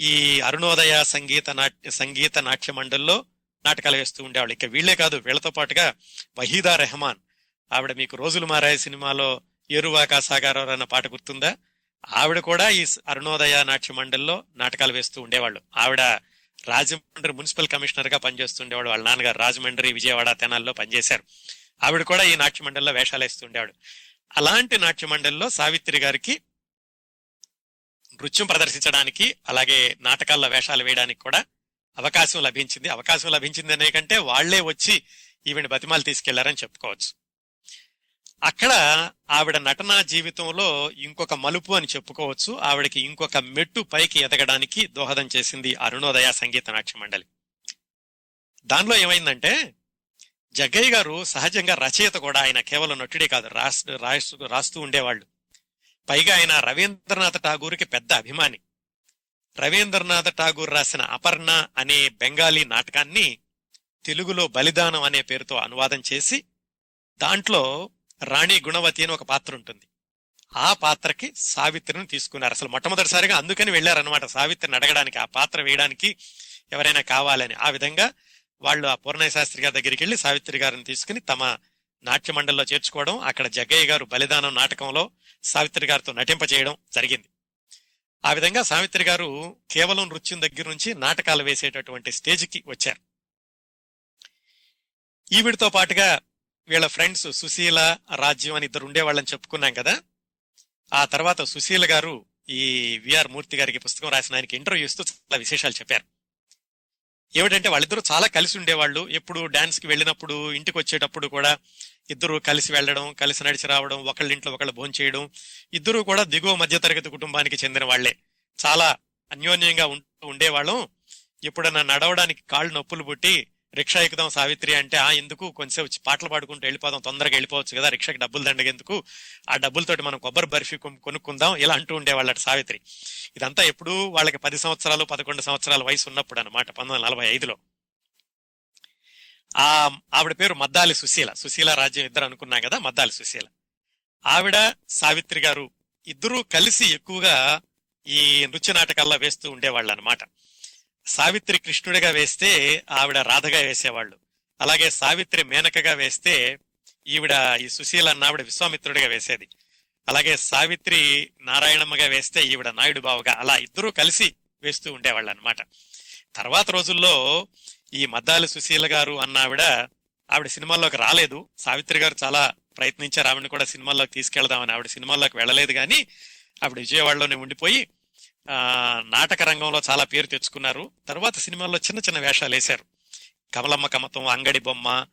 ఈ అరుణోదయ సంగీత నాట్య సంగీత నాట్య మండలిలో నాటకాలు వేస్తూ ఉండేవాళ్ళు. ఇక వీళ్ళే కాదు వీళ్ళతో పాటుగా వహీదా రెహమాన్. ఆవిడ మీకు రోజులు మారాయి సినిమాలో ఏరువాకా సాగారో అన్న పాట గుర్తుందా? ఆవిడ కూడా ఈ అరుణోదయ నాట్య మండలిలో నాటకాలు వేస్తూ ఉండేవాళ్ళు. ఆవిడ రాజమండ్రి మున్సిపల్ కమిషనర్గా పనిచేస్తుండేవాడు వాళ్ళ నాన్నగారు రాజమండ్రి విజయవాడ తెనాల్లో పనిచేశారు. ఆవిడ కూడా ఈ నాట్య మండలిలో వేషాలు వేస్తుండేవాడు అలాంటి నాట్య మండలిలో సావిత్రి గారికి నృత్యం ప్రదర్శించడానికి అలాగే నాటకాల్లో వేషాలు వేయడానికి కూడా అవకాశం లభించింది. అవకాశం లభించింది అనే కంటే వాళ్ళే వచ్చి ఈవిని బతిమాలు తీసుకెళ్ళారని చెప్పుకోవచ్చు. అక్కడ ఆవిడ నటనా జీవితంలో ఇంకొక మలుపు అని చెప్పుకోవచ్చు. ఆవిడకి ఇంకొక మెట్టు పైకి ఎదగడానికి దోహదం చేసింది అరుణోదయ సంగీత నాట్య మండలి. దానిలో ఏమైందంటే జగ్గయ్య గారు సహజంగా రచయిత కూడా. ఆయన కేవలం నటుడే కాదు రాస్తూ రాస్తూ రాస్తూ ఉండేవాళ్ళు. పైగా ఆయన రవీంద్రనాథ్ ఠాగూర్కి పెద్ద అభిమాని. రవీంద్రనాథ్ ఠాగూర్ రాసిన అపర్ణ అనే బెంగాలీ నాటకాన్ని తెలుగులో బలిదానం అనే పేరుతో అనువాదం చేసి దాంట్లో రాణి గుణవతి అని ఒక పాత్ర ఉంటుంది. ఆ పాత్రకి సావిత్రిని తీసుకున్నారు. అసలు మొట్టమొదటిసారిగా అందుకని వెళ్ళారనమాట సావిత్రిని అడగడానికి ఆ పాత్ర వేయడానికి ఎవరైనా కావాలని. ఆ విధంగా వాళ్ళు ఆ పూర్ణయ శాస్త్రి గారి దగ్గరికి వెళ్ళి సావిత్రి గారిని తీసుకుని తమ నాట్య మండలిలో చేర్చుకోవడం అక్కడ జగ్గయ్య గారు బలిదానం నాటకంలో సావిత్రి గారితో నటింపచేయడం జరిగింది. ఆ విధంగా సావిత్రి గారు కేవలం నృత్యం దగ్గర నుంచి నాటకాలు వేసేటటువంటి స్టేజ్కి వచ్చారు. ఈవిడితో పాటుగా వీళ్ళ ఫ్రెండ్స్ సుశీల రాజ్యం అని ఇద్దరు ఉండేవాళ్ళని చెప్పుకున్నాం కదా. ఆ తర్వాత సుశీల గారు ఈ విఆర్ మూర్తి గారికి పుస్తకం రాసిన ఆయనకి ఇంటర్వ్యూ ఇస్తూ చాలా విశేషాలు చెప్పారు. ఏమిటంటే వాళ్ళిద్దరూ చాలా కలిసి ఉండేవాళ్ళు. ఎప్పుడు డాన్స్కి వెళ్ళినప్పుడు ఇంటికి వచ్చేటప్పుడు కూడా ఇద్దరు కలిసి వెళ్ళడం కలిసి నడిచి రావడం ఒకళ్ళ ఇంట్లో ఒకళ్ళు భోజనం చేయడం ఇద్దరు కూడా దిగువ మధ్యతరగతి కుటుంబానికి చెందిన వాళ్ళే చాలా అన్యోన్యంగా ఉంటూ ఉండేవాళ్ళం. ఎప్పుడన్నా నడవడానికి కాళ్ళు నొప్పులు పుట్టి రిక్షా ఎక్కుదాం సావిత్రి అంటే ఆ ఎందుకు? కొంచెం పాటలు పాడుకుంటూ వెళ్ళిపోదాం తొందరగా వెళ్ళిపోవచ్చు కదా రిక్షాకి డబ్బులు దండగెందుకు? ఆ డబ్బులతోటి మనం కొబ్బరి బర్ఫీ కొనుక్కుందాం ఇలా అంటూ ఉండేవాళ్ళట సావిత్రి. ఇదంతా ఎప్పుడు వాళ్ళకి పది సంవత్సరాలు పదకొండు సంవత్సరాల వయసు ఉన్నప్పుడు అనమాట పంతొమ్మిది వందల నలభై ఐదులో. ఆ ఆవిడ పేరు మద్దాలి సుశీల సుశీల రాజ్యం ఇద్దరు అనుకున్నాం కదా మద్దాలి సుశీల. ఆవిడ సావిత్రి గారు ఇద్దరూ కలిసి ఎక్కువగా ఈ నృత్య నాటకాల్లో వేస్తూ ఉండేవాళ్ళు అనమాట సావిత్రి కృష్ణుడిగా వేస్తే ఆవిడ రాధగా వేసేవాళ్ళు. అలాగే సావిత్రి మేనకగా వేస్తే ఈవిడ ఈ సుశీల అన్న ఆవిడ విశ్వామిత్రుడిగా వేసేది. అలాగే సావిత్రి నారాయణమ్మగా వేస్తే ఈవిడ నాయుడు బావగా అలా ఇద్దరూ కలిసి వేస్తూ ఉండేవాళ్ళు అనమాట తర్వాత రోజుల్లో ఈ మద్దాలి సుశీల గారు అన్న ఆవిడ ఆవిడ సినిమాల్లోకి రాలేదు. సావిత్రి గారు చాలా ప్రయత్నించారు. ఆవిడని కూడా సినిమాల్లోకి తీసుకెళ్దామని. ఆవిడ సినిమాల్లోకి వెళ్ళలేదు కానీ ఆవిడ విజయవాడలోనే ఉండిపోయి నాటక రంగంలో చాలా పేరు తెచ్చుకున్నారు. తర్వాత సినిమాల్లో చిన్న చిన్న వేషాలు వేశారు. కమలమ్మ కమతం అంగడి బొమ్మ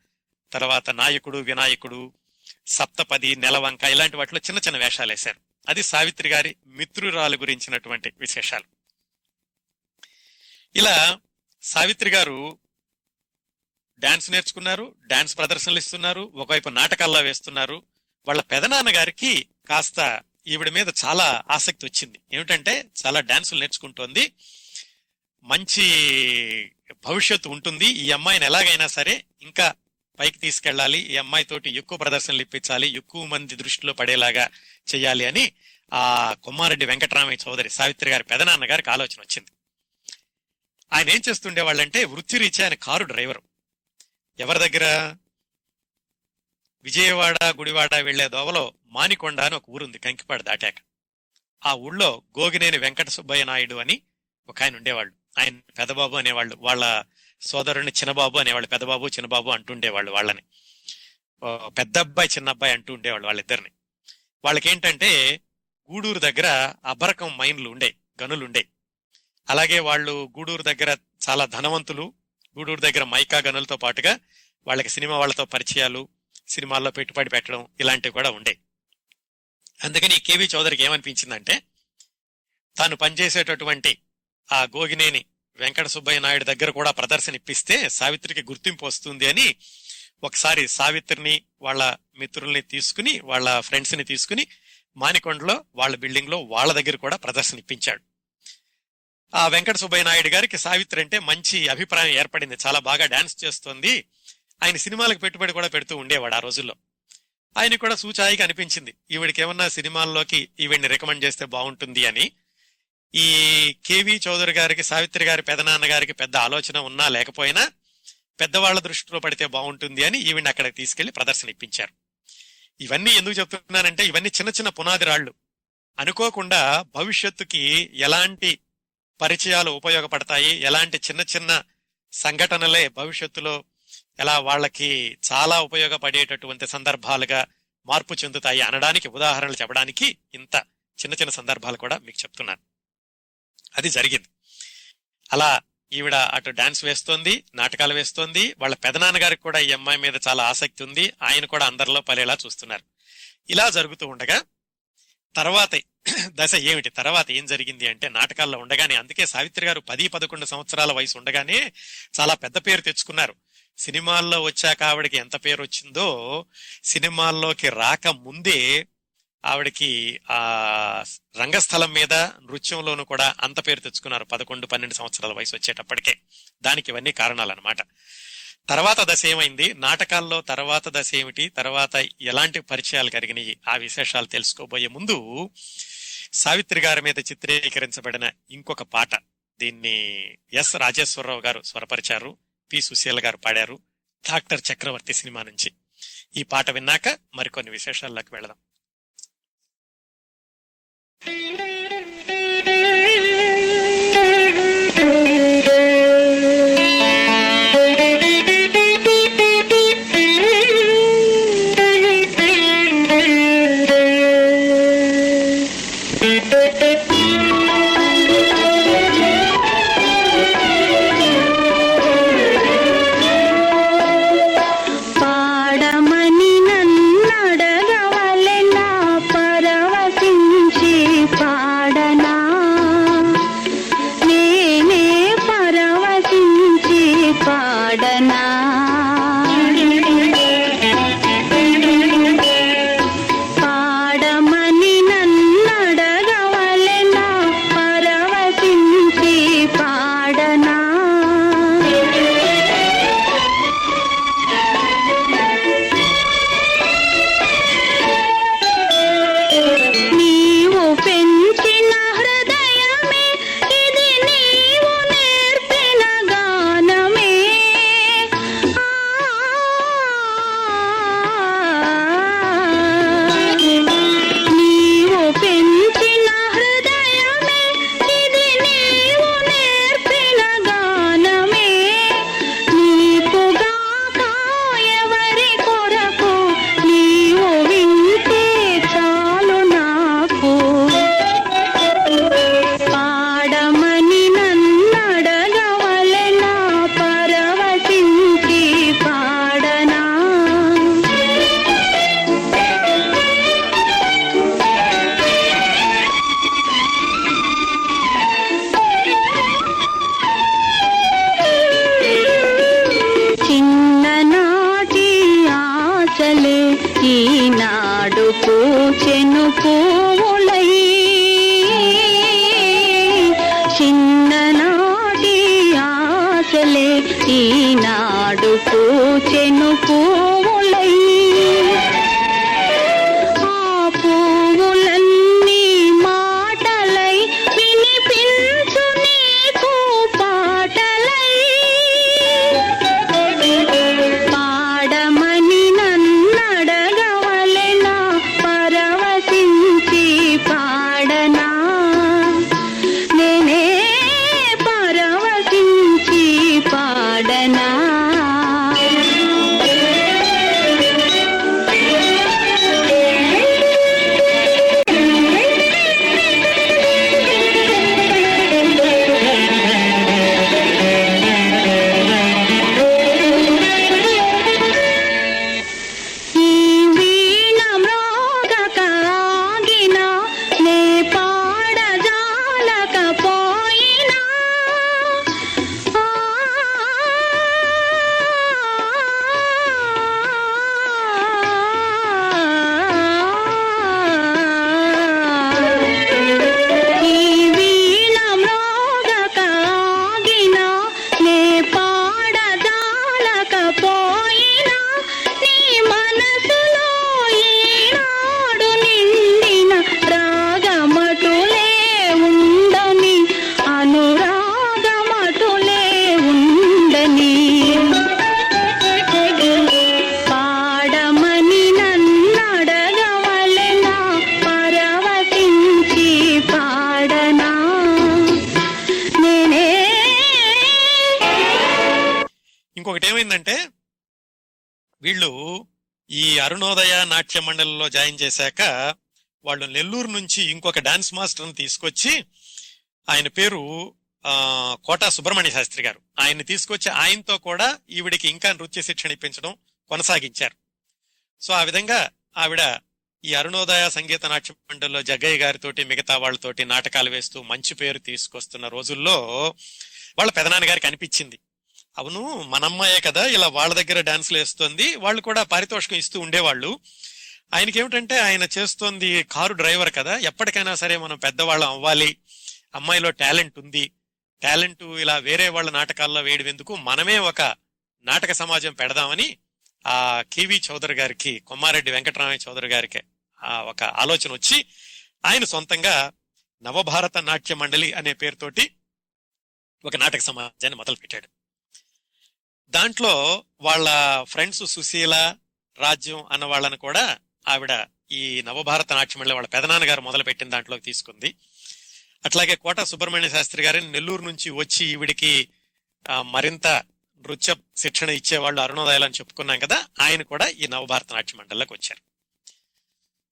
తర్వాత నాయకుడు వినాయకుడు సప్తపది నెలవంక ఇలాంటి వాటిలో చిన్న చిన్న వేషాలు వేశారు. అది సావిత్రి గారి మిత్రురాలు గురించినటువంటి విశేషాలు. ఇలా సావిత్రి గారు డాన్స్ నేర్చుకున్నారు డాన్స్ ప్రదర్శనలు ఇస్తున్నారు ఒకవైపు నాటకాల్లో వేస్తున్నారు. వాళ్ళ పెదనాన్న గారికి కాస్త ఈవిడ మీద చాలా ఆసక్తి వచ్చింది. ఏమిటంటే చాలా డాన్సులు నేర్చుకుంటోంది. మంచి భవిష్యత్తు ఉంటుంది. ఈ అమ్మాయిని ఎలాగైనా సరే ఇంకా పైకి తీసుకెళ్ళాలి. ఈ అమ్మాయితోటి ఎక్కువ ప్రదర్శనలు ఇప్పించాలి. ఎక్కువ మంది దృష్టిలో పడేలాగా చేయాలి అని ఆ కొమ్మారెడ్డి వెంకటరామయ్య చౌదరి సావిత్రి గారి పెదనాన్న గారికి ఆలోచన వచ్చింది. ఆయన ఏం చేస్తుండేవాళ్ళంటే వృత్తిరీత్యా ఆయన కారు డ్రైవరు. ఎవరి దగ్గర? విజయవాడ గుడివాడ వెళ్ళే దోవలో మానికొండ అని ఒక ఊరుంది కంకిపాడు దాటాక. ఆ ఊళ్ళో గోగినేని వెంకట సుబ్బయ్య నాయుడు అని ఒక ఆయన ఉండేవాళ్ళు. ఆయన పెదబాబు అనేవాళ్ళు వాళ్ళ సోదరుని చిన్నబాబు అనేవాళ్ళు పెదబాబు చిన్నబాబు అంటుండేవాళ్ళు వాళ్ళని. పెద్ద అబ్బాయి చిన్న అబ్బాయి అంటూ ఉండేవాళ్ళు వాళ్ళిద్దరిని. వాళ్ళకేంటంటే గూడూరు దగ్గర అబరకం మైన్లు ఉండే గనులు ఉండే. అలాగే వాళ్ళు గూడూరు దగ్గర చాలా ధనవంతులు గూడూరు దగ్గర మైకా గనులతో పాటుగా వాళ్ళకి సినిమా వాళ్ళతో పరిచయాలు సినిమాల్లో పెట్టుబడి పెట్టడం ఇలాంటివి కూడా ఉండే. అందుకని కేవి చౌదరికి ఏమనిపించిందంటే తాను పనిచేసేటటువంటి ఆ గోగినేని వెంకట సుబ్బయ్య నాయుడు దగ్గర కూడా ప్రదర్శన ఇప్పిస్తే సావిత్రికి గుర్తింపు వస్తుంది అని ఒకసారి సావిత్రిని వాళ్ళ మిత్రుల్ని తీసుకుని వాళ్ళ ఫ్రెండ్స్ని తీసుకుని మానికొండలో వాళ్ళ బిల్డింగ్లో వాళ్ళ దగ్గర కూడా ప్రదర్శన ఇప్పించాడు. ఆ వెంకట సుబ్బయ్య నాయుడు గారికి సావిత్రి అంటే మంచి అభిప్రాయం ఏర్పడింది. చాలా బాగా డాన్స్ చేస్తోంది. ఆయన సినిమాలకు పెట్టుబడి కూడా పెడుతూ ఉండేవాడు ఆ రోజుల్లో. ఆయన కూడా సూచాయిగా అనిపించింది. ఈవిడికేమన్నా సినిమాల్లోకి ఈవిడిని రికమెండ్ చేస్తే బాగుంటుంది అని. ఈ కేవి చౌదరి గారికి సావిత్రి గారి పెదనాన్న గారికి పెద్ద ఆలోచన ఉన్నా లేకపోయినా పెద్దవాళ్ళ దృష్టిలో పడితే బాగుంటుంది అని ఈవిని అక్కడికి తీసుకెళ్ళి ప్రదర్శన ఇప్పించారు ఇవన్నీ ఎందుకు చెప్తున్నానంటే ఇవన్నీ చిన్న చిన్న పునాది రాళ్ళు అనుకోకుండా భవిష్యత్తుకి ఎలాంటి పరిచయాలు ఉపయోగపడతాయి ఎలాంటి చిన్న చిన్న సంఘటనలే భవిష్యత్తులో ఎలా వాళ్ళకి చాలా ఉపయోగపడేటటువంటి సందర్భాలుగా మార్పు చెందుతాయి అనడానికి ఉదాహరణలు చెప్పడానికి ఇంత చిన్న చిన్న సందర్భాలు కూడా మీకు చెప్తున్నాను. అది జరిగింది. అలా ఈవిడ అటు డాన్స్ వేస్తోంది నాటకాలు వేస్తోంది వాళ్ళ పెదనాన్నగారికి కూడా ఈ అమ్మాయి మీద చాలా ఆసక్తి ఉంది ఆయన కూడా అందరిలో పలేలా చూస్తున్నారు. ఇలా జరుగుతూ ఉండగా తర్వాత దశ ఏమిటి? తర్వాత ఏం జరిగింది అంటే నాటకాల్లో ఉండగానే అందుకే సావిత్రి గారు పది పదకొండు సంవత్సరాల వయసు ఉండగానే చాలా పెద్ద పేరు తెచ్చుకున్నారు. సినిమాల్లో వచ్చాక ఆవిడకి ఎంత పేరు వచ్చిందో సినిమాల్లోకి రాక ముందే ఆవిడకి ఆ రంగస్థలం మీద నృత్యంలోనూ కూడా అంత పేరు తెచ్చుకున్నారు. పదకొండు పన్నెండు సంవత్సరాల వయసు వచ్చేటప్పటికే. దానికి ఇవన్నీ కారణాలన్నమాట. తర్వాత దశ ఏమైంది? నాటకాల్లో తర్వాత దశ ఏమిటి? తర్వాత ఎలాంటి పరిచయాలు కలిగినాయి? ఆ విశేషాలు తెలుసుకోబోయే ముందు సావిత్రి గారి మీద చిత్రీకరించబడిన ఇంకొక పాట. దీన్ని ఎస్ రాజేశ్వరరావు గారు స్వరపరిచారు. పి. సుశీల గారు పాడారు డాక్టర్ చక్రవర్తి సినిమా నుంచి. ఈ పాట విన్నాక మరికొన్ని విశేషాల్లోకి వెళదాం. ఈనాడు పూచెను పూలై అరుణోదయ నాట్య మండలిలో జాయిన్ చేశాక వాళ్ళు నెల్లూరు నుంచి ఇంకొక డాన్స్ మాస్టర్ని తీసుకొచ్చి ఆయన పేరు కోట కోటా సుబ్రహ్మణ్య శాస్త్రి గారు. ఆయన్ని తీసుకొచ్చి ఆయనతో కూడా ఈవిడికి ఇంకా నృత్య శిక్షణ ఇప్పించడం కొనసాగించారు. సో ఆ విధంగా ఆవిడ ఈ అరుణోదయ సంగీత నాట్య మండలిలో జగ్గయ్య గారితోటి మిగతా వాళ్ళతోటి నాటకాలు వేస్తూ మంచి పేరు తీసుకొస్తున్న రోజుల్లో వాళ్ళ పెదనాన్నగారికి అనిపించింది. అవును మనమ్మాయే కదా ఇలా వాళ్ళ దగ్గర డాన్సులు వేస్తుంది వాళ్ళు కూడా పారితోషికం ఇస్తూ ఉండేవాళ్ళు. ఆయనకి ఏమిటంటే ఆయన చేస్తోంది కారు డ్రైవర్ కదా ఎప్పటికైనా సరే మనం పెద్దవాళ్ళం అవ్వాలి అమ్మాయిలో టాలెంట్ ఉంది టాలెంట్ ఇలా వేరే వాళ్ళ నాటకాల్లో వేయడం మనమే ఒక నాటక సమాజం పెడదామని ఆ కేవి చౌదరి గారికి కొమ్మారెడ్డి వెంకటరామయ్య చౌదరి గారికి ఆ ఒక ఆలోచన వచ్చి ఆయన సొంతంగా నవభారత నాట్య మండలి అనే పేరుతోటి ఒక నాటక సమాజాన్ని మొదలుపెట్టాడు. దాంట్లో వాళ్ళ ఫ్రెండ్స్ సుశీల రాజ్యం అన్న వాళ్ళని కూడా ఆవిడ ఈ నవభారత నాట్యమండలి వాళ్ళ పెదనాన్నగారు మొదలు పెట్టిన దాంట్లోకి తీసుకుంది. అట్లాగే కోట సుబ్రహ్మణ్య శాస్త్రి గారిని నెల్లూరు నుంచి వచ్చి ఈవిడికి మరింత నృత్య శిక్షణ ఇచ్చేవాళ్ళు అరుణోదయాలు అని చెప్పుకున్నాం కదా ఆయన కూడా ఈ నవభారత నాట్య మండలిలోకి వచ్చారు.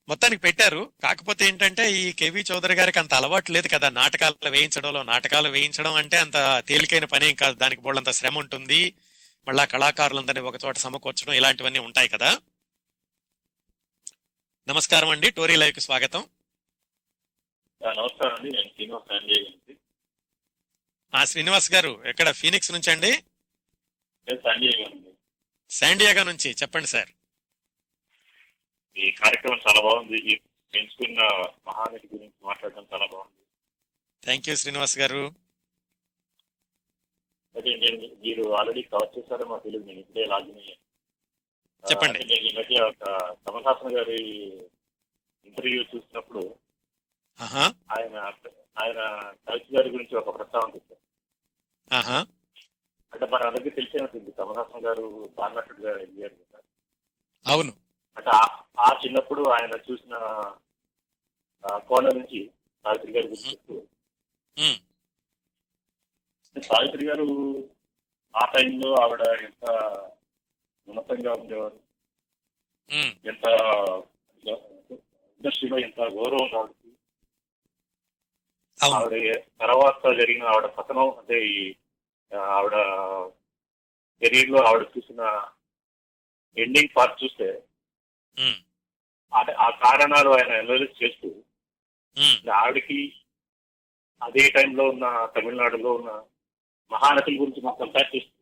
మొత్తానికి పెట్టారు. కాకపోతే ఏంటంటే ఈ కేవి చౌదరి గారికి అంత అలవాటు లేదు కదా నాటకాలు వేయించడంలో. నాటకాలు వేయించడం అంటే అంత తేలికైన పని ఏం కాదు. దానికి బోళ్ళంత శ్రమ ఉంటుంది. మళ్ళా కళాకారులందరినీ ఒక చోట సమకూర్చడం ఇలాంటివన్నీ ఉంటాయి కదా. నమస్కారం అండి. టోరీ లైవ్కి స్వాగతం నమస్కారం అండి. నేను శ్రీనివాస్ సంజయ్ ఆ శ్రీనివాస్ గారు ఎక్కడ? ఫీనిక్స్ నుంచి అండి? శాండియాగా నుంచి. చెప్పండి సార్. ఈ కార్యక్రమం చాలా బాగుంది. మహానటి గురించి మాట్లాడడం చాలా బాగుంది. థ్యాంక్ యూ శ్రీనివాస్ గారు. నేను మీరు ఆల్రెడీ కవర్ చేశారో మాకు తెలియదు నేను ఇప్పుడే లాగిన్ అయ్యాను. చెప్పండి. నేను ఈ మధ్య ఒక కమల్హాసన్ గారి ఇంటర్వ్యూ చూసినప్పుడు ఆయన ఆయన కవిత గారి గురించి ఒక ప్రస్తావన ఆహా. అంటే మన అందరికీ తెలిసినట్టుంది కమల్హాసన్ గారు బాన్నట్టుగా ఎదిగారు కదా అవును. అంటే ఆ- చిన్నప్పుడు ఆయన చూసిన కోణం నుంచి సావిత్రి గారి గురించి సావిత్రి గారు ఆ టైంలో ఆవిడ ఎంత ఉన్నతంగా ఉండేవారు. ఎంత ఇండస్ట్రీలో ఎంత గౌరవం ఆవిడకి ఆవిడ తర్వాత జరిగిన ఆవిడ పతనం అంటే ఈ ఆవిడ కెరీర్లో ఆవిడ చూసిన ఎండింగ్ పార్ట్ చూస్తే ఆ కారణాలు ఆయన అనలైజ్ చేస్తూ ఆవిడకి అదే టైంలో ఉన్న తమిళనాడులో ఉన్న మహానటుల గురించి మాకు కంపేర్ చేస్తూ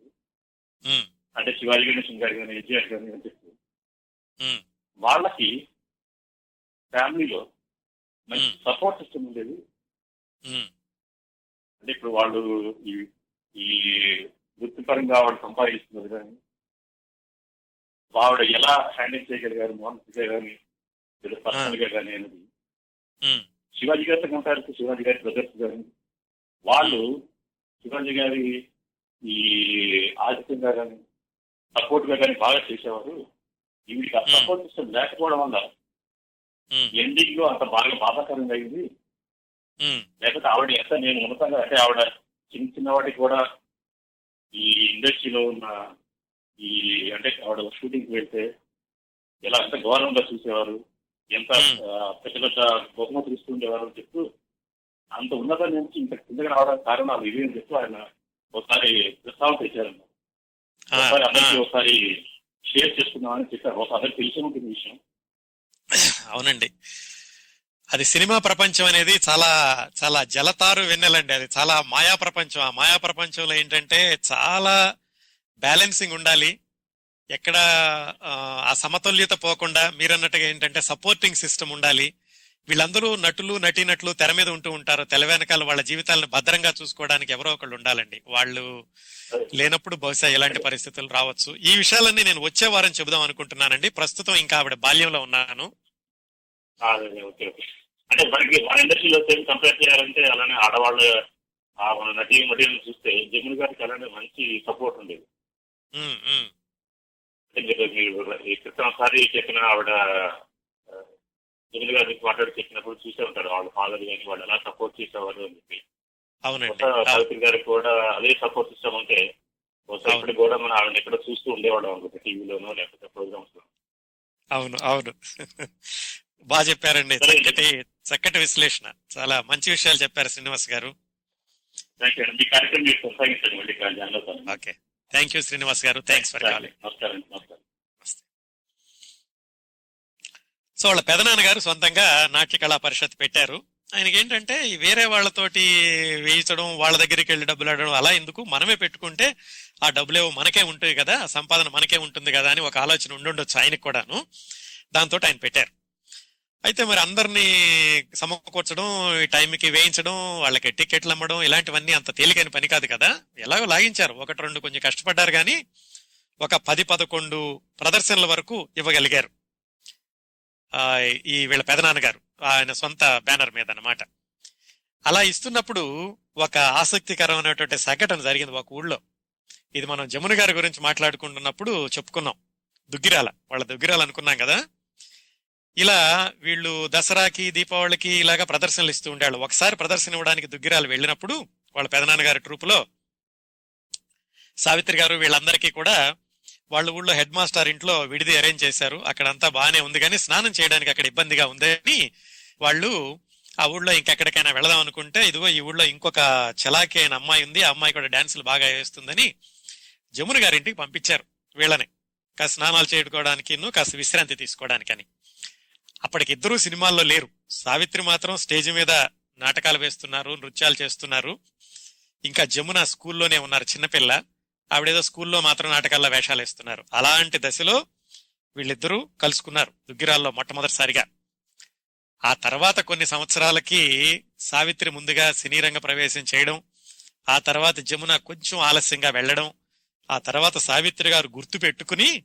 ఉమ్, అంటే శివాజీ గణేశన్ గారు కానీ ఎన్టీఆర్ గారు కానీ చెప్తూ ఉమ్, వాళ్ళకి ఫ్యామిలీలో మంచి. సపోర్ట్ సిస్టమ్ ఉండేది. అంటే ఇప్పుడు వాళ్ళు ఈ ఈ వృత్తిపరంగా ఆవిడ సంపాదిస్తున్నది కానీ ఆవిడ ఎలా హ్యాండిల్ చేయగలిగారు మానసిక కానీ పర్సనల్గా కానీ అనేది. శివాజీ గారితో కంపేర్ శివాజీ గారి బ్రదర్స్ గారు వాళ్ళు శివాజీ గారి ఈ ఆధిక్యంగా కానీ సపోర్ట్గా కానీ బాగా చేసేవారు. ఈవిడికి ఆ. సపోర్ట్ సిస్టమ్ లేకపోవడం వల్ల ఎండింగ్లో అంత బాగా బాధాకరంగా అయింది. లేకపోతే ఆవిడ ఎంత నేను ఉన్నతంగా అంటే ఆవిడ చిన్న చిన్న వాటికి కూడా ఈ ఇండస్ట్రీలో ఉన్న ఈ అంటే ఆవిడ షూటింగ్ వెళ్తే ఎలా ఎంత గౌరవంగా చూసేవారు ఎంత పెద్ద పెద్ద బహుమతులు ఇస్తుండేవారు అని చెప్తూ అంత ఉన్నత నుంచి ఇంత కిందకి రావడానికి కారణాలు ఇవి అని చెప్తూ ఆయన ఒకసారి ప్రస్తావన చేశారన్న ఆ, ఒకసారి అందరికీ ఒకసారి షేర్ చేసుకుందామని చెప్పారు. ఒక అందరికి తెలిసి ఉంటుంది విషయం. అవునండి. అది సినిమా ప్రపంచం అనేది చాలా చాలా జలతారు వెన్నెలండి. అది చాలా మాయా ప్రపంచం. ఆ మాయా ప్రపంచంలో ఏంటంటే చాలా బ్యాలెన్సింగ్ ఉండాలి. ఎక్కడ ఆ, ఆ సమతుల్యత పోకుండా మీరన్నట్టుగా ఏంటంటే సపోర్టింగ్ సిస్టమ్ ఉండాలి. వీళ్ళందరూ నటులు నటీనటులు తెర మీద ఉంటూ ఉంటారు తెల వెనకాల వాళ్ళ జీవితాలను భద్రంగా చూసుకోవడానికి ఎవరో ఒకళ్ళు ఉండాలండి వాళ్ళు లేనప్పుడు బహుశా ఎలాంటి పరిస్థితులు రావచ్చు ఈ విషయాలన్నీ నేను వచ్చే వారం చెబుదాం అనుకుంటున్నానండి ప్రస్తుతం ఇంకా ఆవిడ బాల్యంలో ఉన్నాను అంటే మనకి మన ఇండస్ట్రీలో సేమ్ కంపేర్ చేయాలంటే అలానే ఆడవాళ్ళు మన నటి మటీరియల్ చూస్తే జమున్ గారికి అలానే మంచి సపోర్ట్ ఉండేది అంటే మీరు క్రితం ఒకసారి చెప్పిన ఆవిడ ఆ, జమున్ గారి మాట్లాడి చెప్పినప్పుడు చూసే ఉంటారు. వాళ్ళ ఫాదర్ కానీ వాళ్ళు ఎలా సపోర్ట్ చేసేవారు అని చెప్పి. అవునండి. సావిత్రి గారికి కూడా అదే సపోర్ట్ సిస్టమ్ ఉంటే ఇప్పుడు కూడా మనం ఆవిడ ఎక్కడ చూస్తూ ఉండేవాళ్ళం అనుకుంటా టీవీలోనో లేకపోతే ప్రోగ్రామ్స్లో అవును. అవును. బాగా చెప్పారండి. చక్కటి చక్కటి విశ్లేషణ. చాలా మంచి విషయాలు చెప్పారు శ్రీనివాస్ గారు. ఓకే. థ్యాంక్ యూ శ్రీనివాస్ గారు. థ్యాంక్స్ ఫర్ కాలింగ్ నమస్కారం. నమస్కారం. సో వాళ్ళ పెదనాన్నగారు సొంతంగా నాట్య కళా పరిషత్ పెట్టారు. ఆయనకి ఏంటంటే వేరే వాళ్ళతోటి వేయించడం వాళ్ళ దగ్గరికి వెళ్ళి డబ్బులు అడగడం అలా ఎందుకు? మనమే పెట్టుకుంటే ఆ డబ్బులేవో మనకే ఉంటుంది కదా సంపాదన మనకే ఉంటుంది కదా అని ఒక ఆలోచన ఉండుండొచ్చు ఆయనకు కూడాను. దాంతో ఆయన పెట్టారు. అయితే మరి అందరినీ సమకూర్చడం ఈ టైంకి వేయించడం వాళ్ళకి టికెట్లు అమ్మడం ఇలాంటివన్నీ అంత తేలికైన పని కాదు కదా. ఎలాగో లాగించారు. ఒకటి రెండు కొంచెం కష్టపడ్డారు కానీ ఒక పది పదకొండు ప్రదర్శనల వరకు ఇవ్వగలిగారు. ఈ వీళ్ళ పెదనాన్నగారు ఆయన సొంత బ్యానర్ మీద అన్నమాట. అలా ఇస్తున్నప్పుడు ఒక ఆసక్తికరమైనటువంటి సంఘటన జరిగింది ఒక ఊళ్ళో. ఇది మనం జమున గారి గురించి మాట్లాడుకుంటున్నప్పుడు చెప్పుకున్నాం. దుగ్గిరాల వాళ్ళ దుగ్గిరాల అనుకున్నాం కదా? ఇలా వీళ్ళు దసరాకి దీపావళికి ఇలాగా ప్రదర్శనలు ఇస్తూ ఉండేవాళ్ళు. ఒకసారి ప్రదర్శన ఇవ్వడానికి దుగ్గిరాలు వెళ్ళినప్పుడు వాళ్ళ పెదనాన్నగారి ట్రూపులో సావిత్రి గారు వీళ్ళందరికీ కూడా వాళ్ళ ఊళ్ళో హెడ్ మాస్టర్ ఇంట్లో విడిది అరేంజ్ చేశారు. అక్కడంతా బాగానే ఉంది కానీ స్నానం చేయడానికి అక్కడ ఇబ్బందిగా ఉందని వాళ్ళు ఆ ఊళ్ళో ఇంకెక్కడికైనా వెళదాం అనుకుంటే ఇదిగో ఈ ఊళ్ళో ఇంకొక చలాకి అయిన అమ్మాయి ఉంది. ఆ అమ్మాయి కూడా డాన్సులు బాగా వేస్తుందని జమున గారింటికి పంపించారు వీళ్ళని. కాస్త స్నానాలు చేసుకోవడానికి కాస్త విశ్రాంతి తీసుకోవడానికని. అప్పటికి ఇద్దరూ సినిమాల్లో లేరు. సావిత్రి మాత్రం స్టేజ్ మీద నాటకాలు వేస్తున్నారు నృత్యాలు చేస్తున్నారు. ఇంకా జమున స్కూల్లోనే ఉన్నారు చిన్నపిల్ల. ఆవిడేదో స్కూల్లో మాత్రం నాటకాల్లో వేషాలు వేస్తున్నారు. అలాంటి దశలో వీళ్ళిద్దరూ కలుసుకున్నారు దుగ్గిరాల్లో మొట్టమొదటిసారిగా. ఆ తర్వాత కొన్ని సంవత్సరాలకి సావిత్రి ముందుగా సినీ రంగ ప్రవేశం చేయడం ఆ తర్వాత జమున కొంచెం ఆలస్యంగా వెళ్ళడం ఆ తర్వాత సావిత్రి గారు గుర్తు పెట్టుకుని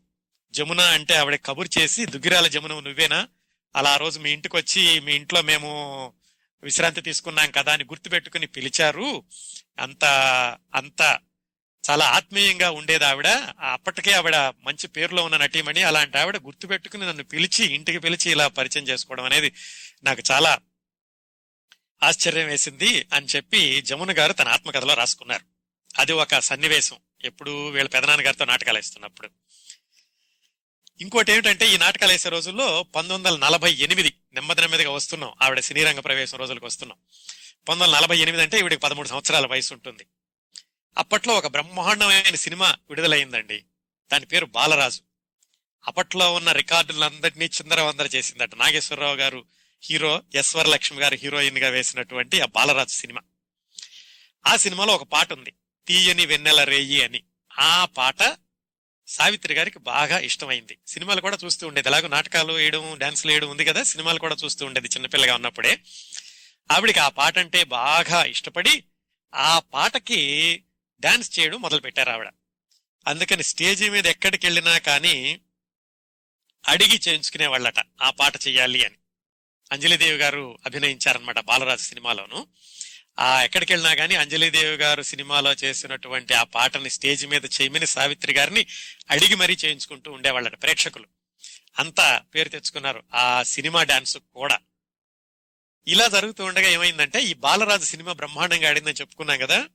జమున అంటే ఆవిడ కబురు చేసి దుగ్గిరాల జమున నువ్వేనా? అలా ఆ రోజు మీ ఇంటికి వచ్చి మీ ఇంట్లో మేము విశ్రాంతి తీసుకున్నాం కదా అని గుర్తు పెట్టుకుని పిలిచారు. అంత అంత చాలా ఆత్మీయంగా ఉండేది ఆవిడ. అప్పటికే ఆవిడ మంచి పేరులో ఉన్న నటీమణి. అలాంటి ఆవిడ గుర్తు పెట్టుకుని నన్ను పిలిచి ఇంటికి పిలిచి ఇలా పరిచయం చేసుకోవడం అనేది నాకు చాలా ఆశ్చర్యం వేసింది అని చెప్పి జమున గారు తన ఆత్మకథలో రాసుకున్నారు. అది ఒక సన్నివేశం. ఎప్పుడు వీళ్ళ పెదనాన్న గారితో నాటకాలు వేస్తున్నప్పుడు. ఇంకోటి ఏమిటంటే ఈ నాటకాలు వేసే రోజుల్లో పంతొమ్మిది వందల నలభై ఎనిమిది నెమ్మది నెమ్మదిగా వస్తున్నాం. ఆవిడ సినీ రంగ ప్రవేశం రోజులకు వస్తున్నాం. పంతొమ్మిది వందల నలభై ఎనిమిది అంటే ఈవిడికి పదమూడు సంవత్సరాల వయసు ఉంటుంది. అప్పట్లో ఒక బ్రహ్మాండమైన సినిమా విడుదలైందండి. దాని పేరు బాలరాజు. అప్పట్లో ఉన్న రికార్డులందరినీ చిందరవందర చేసిందట. నాగేశ్వరరావు గారు హీరో ఎస్ లక్ష్మి గారు హీరోయిన్గా వేసినటువంటి ఆ బాలరాజు సినిమా. ఆ సినిమాలో ఒక పాట ఉంది. తీయని వెన్నెల రేయి అని. ఆ పాట సావిత్రి గారికి బాగా ఇష్టమైంది. సినిమాలు కూడా చూస్తూ ఉండేది. ఎలాగో నాటకాలు వేయడం డాన్సులు వేయడం ఉంది కదా. సినిమాలు కూడా చూస్తూ ఉండేది చిన్నపిల్లగా ఉన్నప్పుడే. ఆవిడికి ఆ పాట అంటే బాగా ఇష్టపడి ఆ పాటకి డాన్స్ చేయడం మొదలు పెట్టారు ఆవిడ. అందుకని స్టేజీ మీద ఎక్కడికి వెళ్ళినా కానీ అడిగి చేయించుకునే వాళ్ళట ఆ పాట చెయ్యాలి అని. అంజలిదేవి గారు అభినయించారనమాట బాలరాజు సినిమాలోను. ఆ ఎక్కడికి వెళ్ళినా కానీ అంజలిదేవి గారు సినిమాలో చేసినటువంటి ఆ పాటని స్టేజ్ మీద చేయమని సావిత్రి గారిని అడిగి మరీ చేయించుకుంటూ ఉండేవాళ్ళట ప్రేక్షకులు. అంతా పేరు తెచ్చుకున్నారు ఆ సినిమా డాన్స్ కూడా. ఇలా జరుగుతూ ఉండగా ఏమైందంటే ఈ బాలరాజు సినిమా బ్రహ్మాండంగా ఆడిందని చెప్పుకున్నాం కదా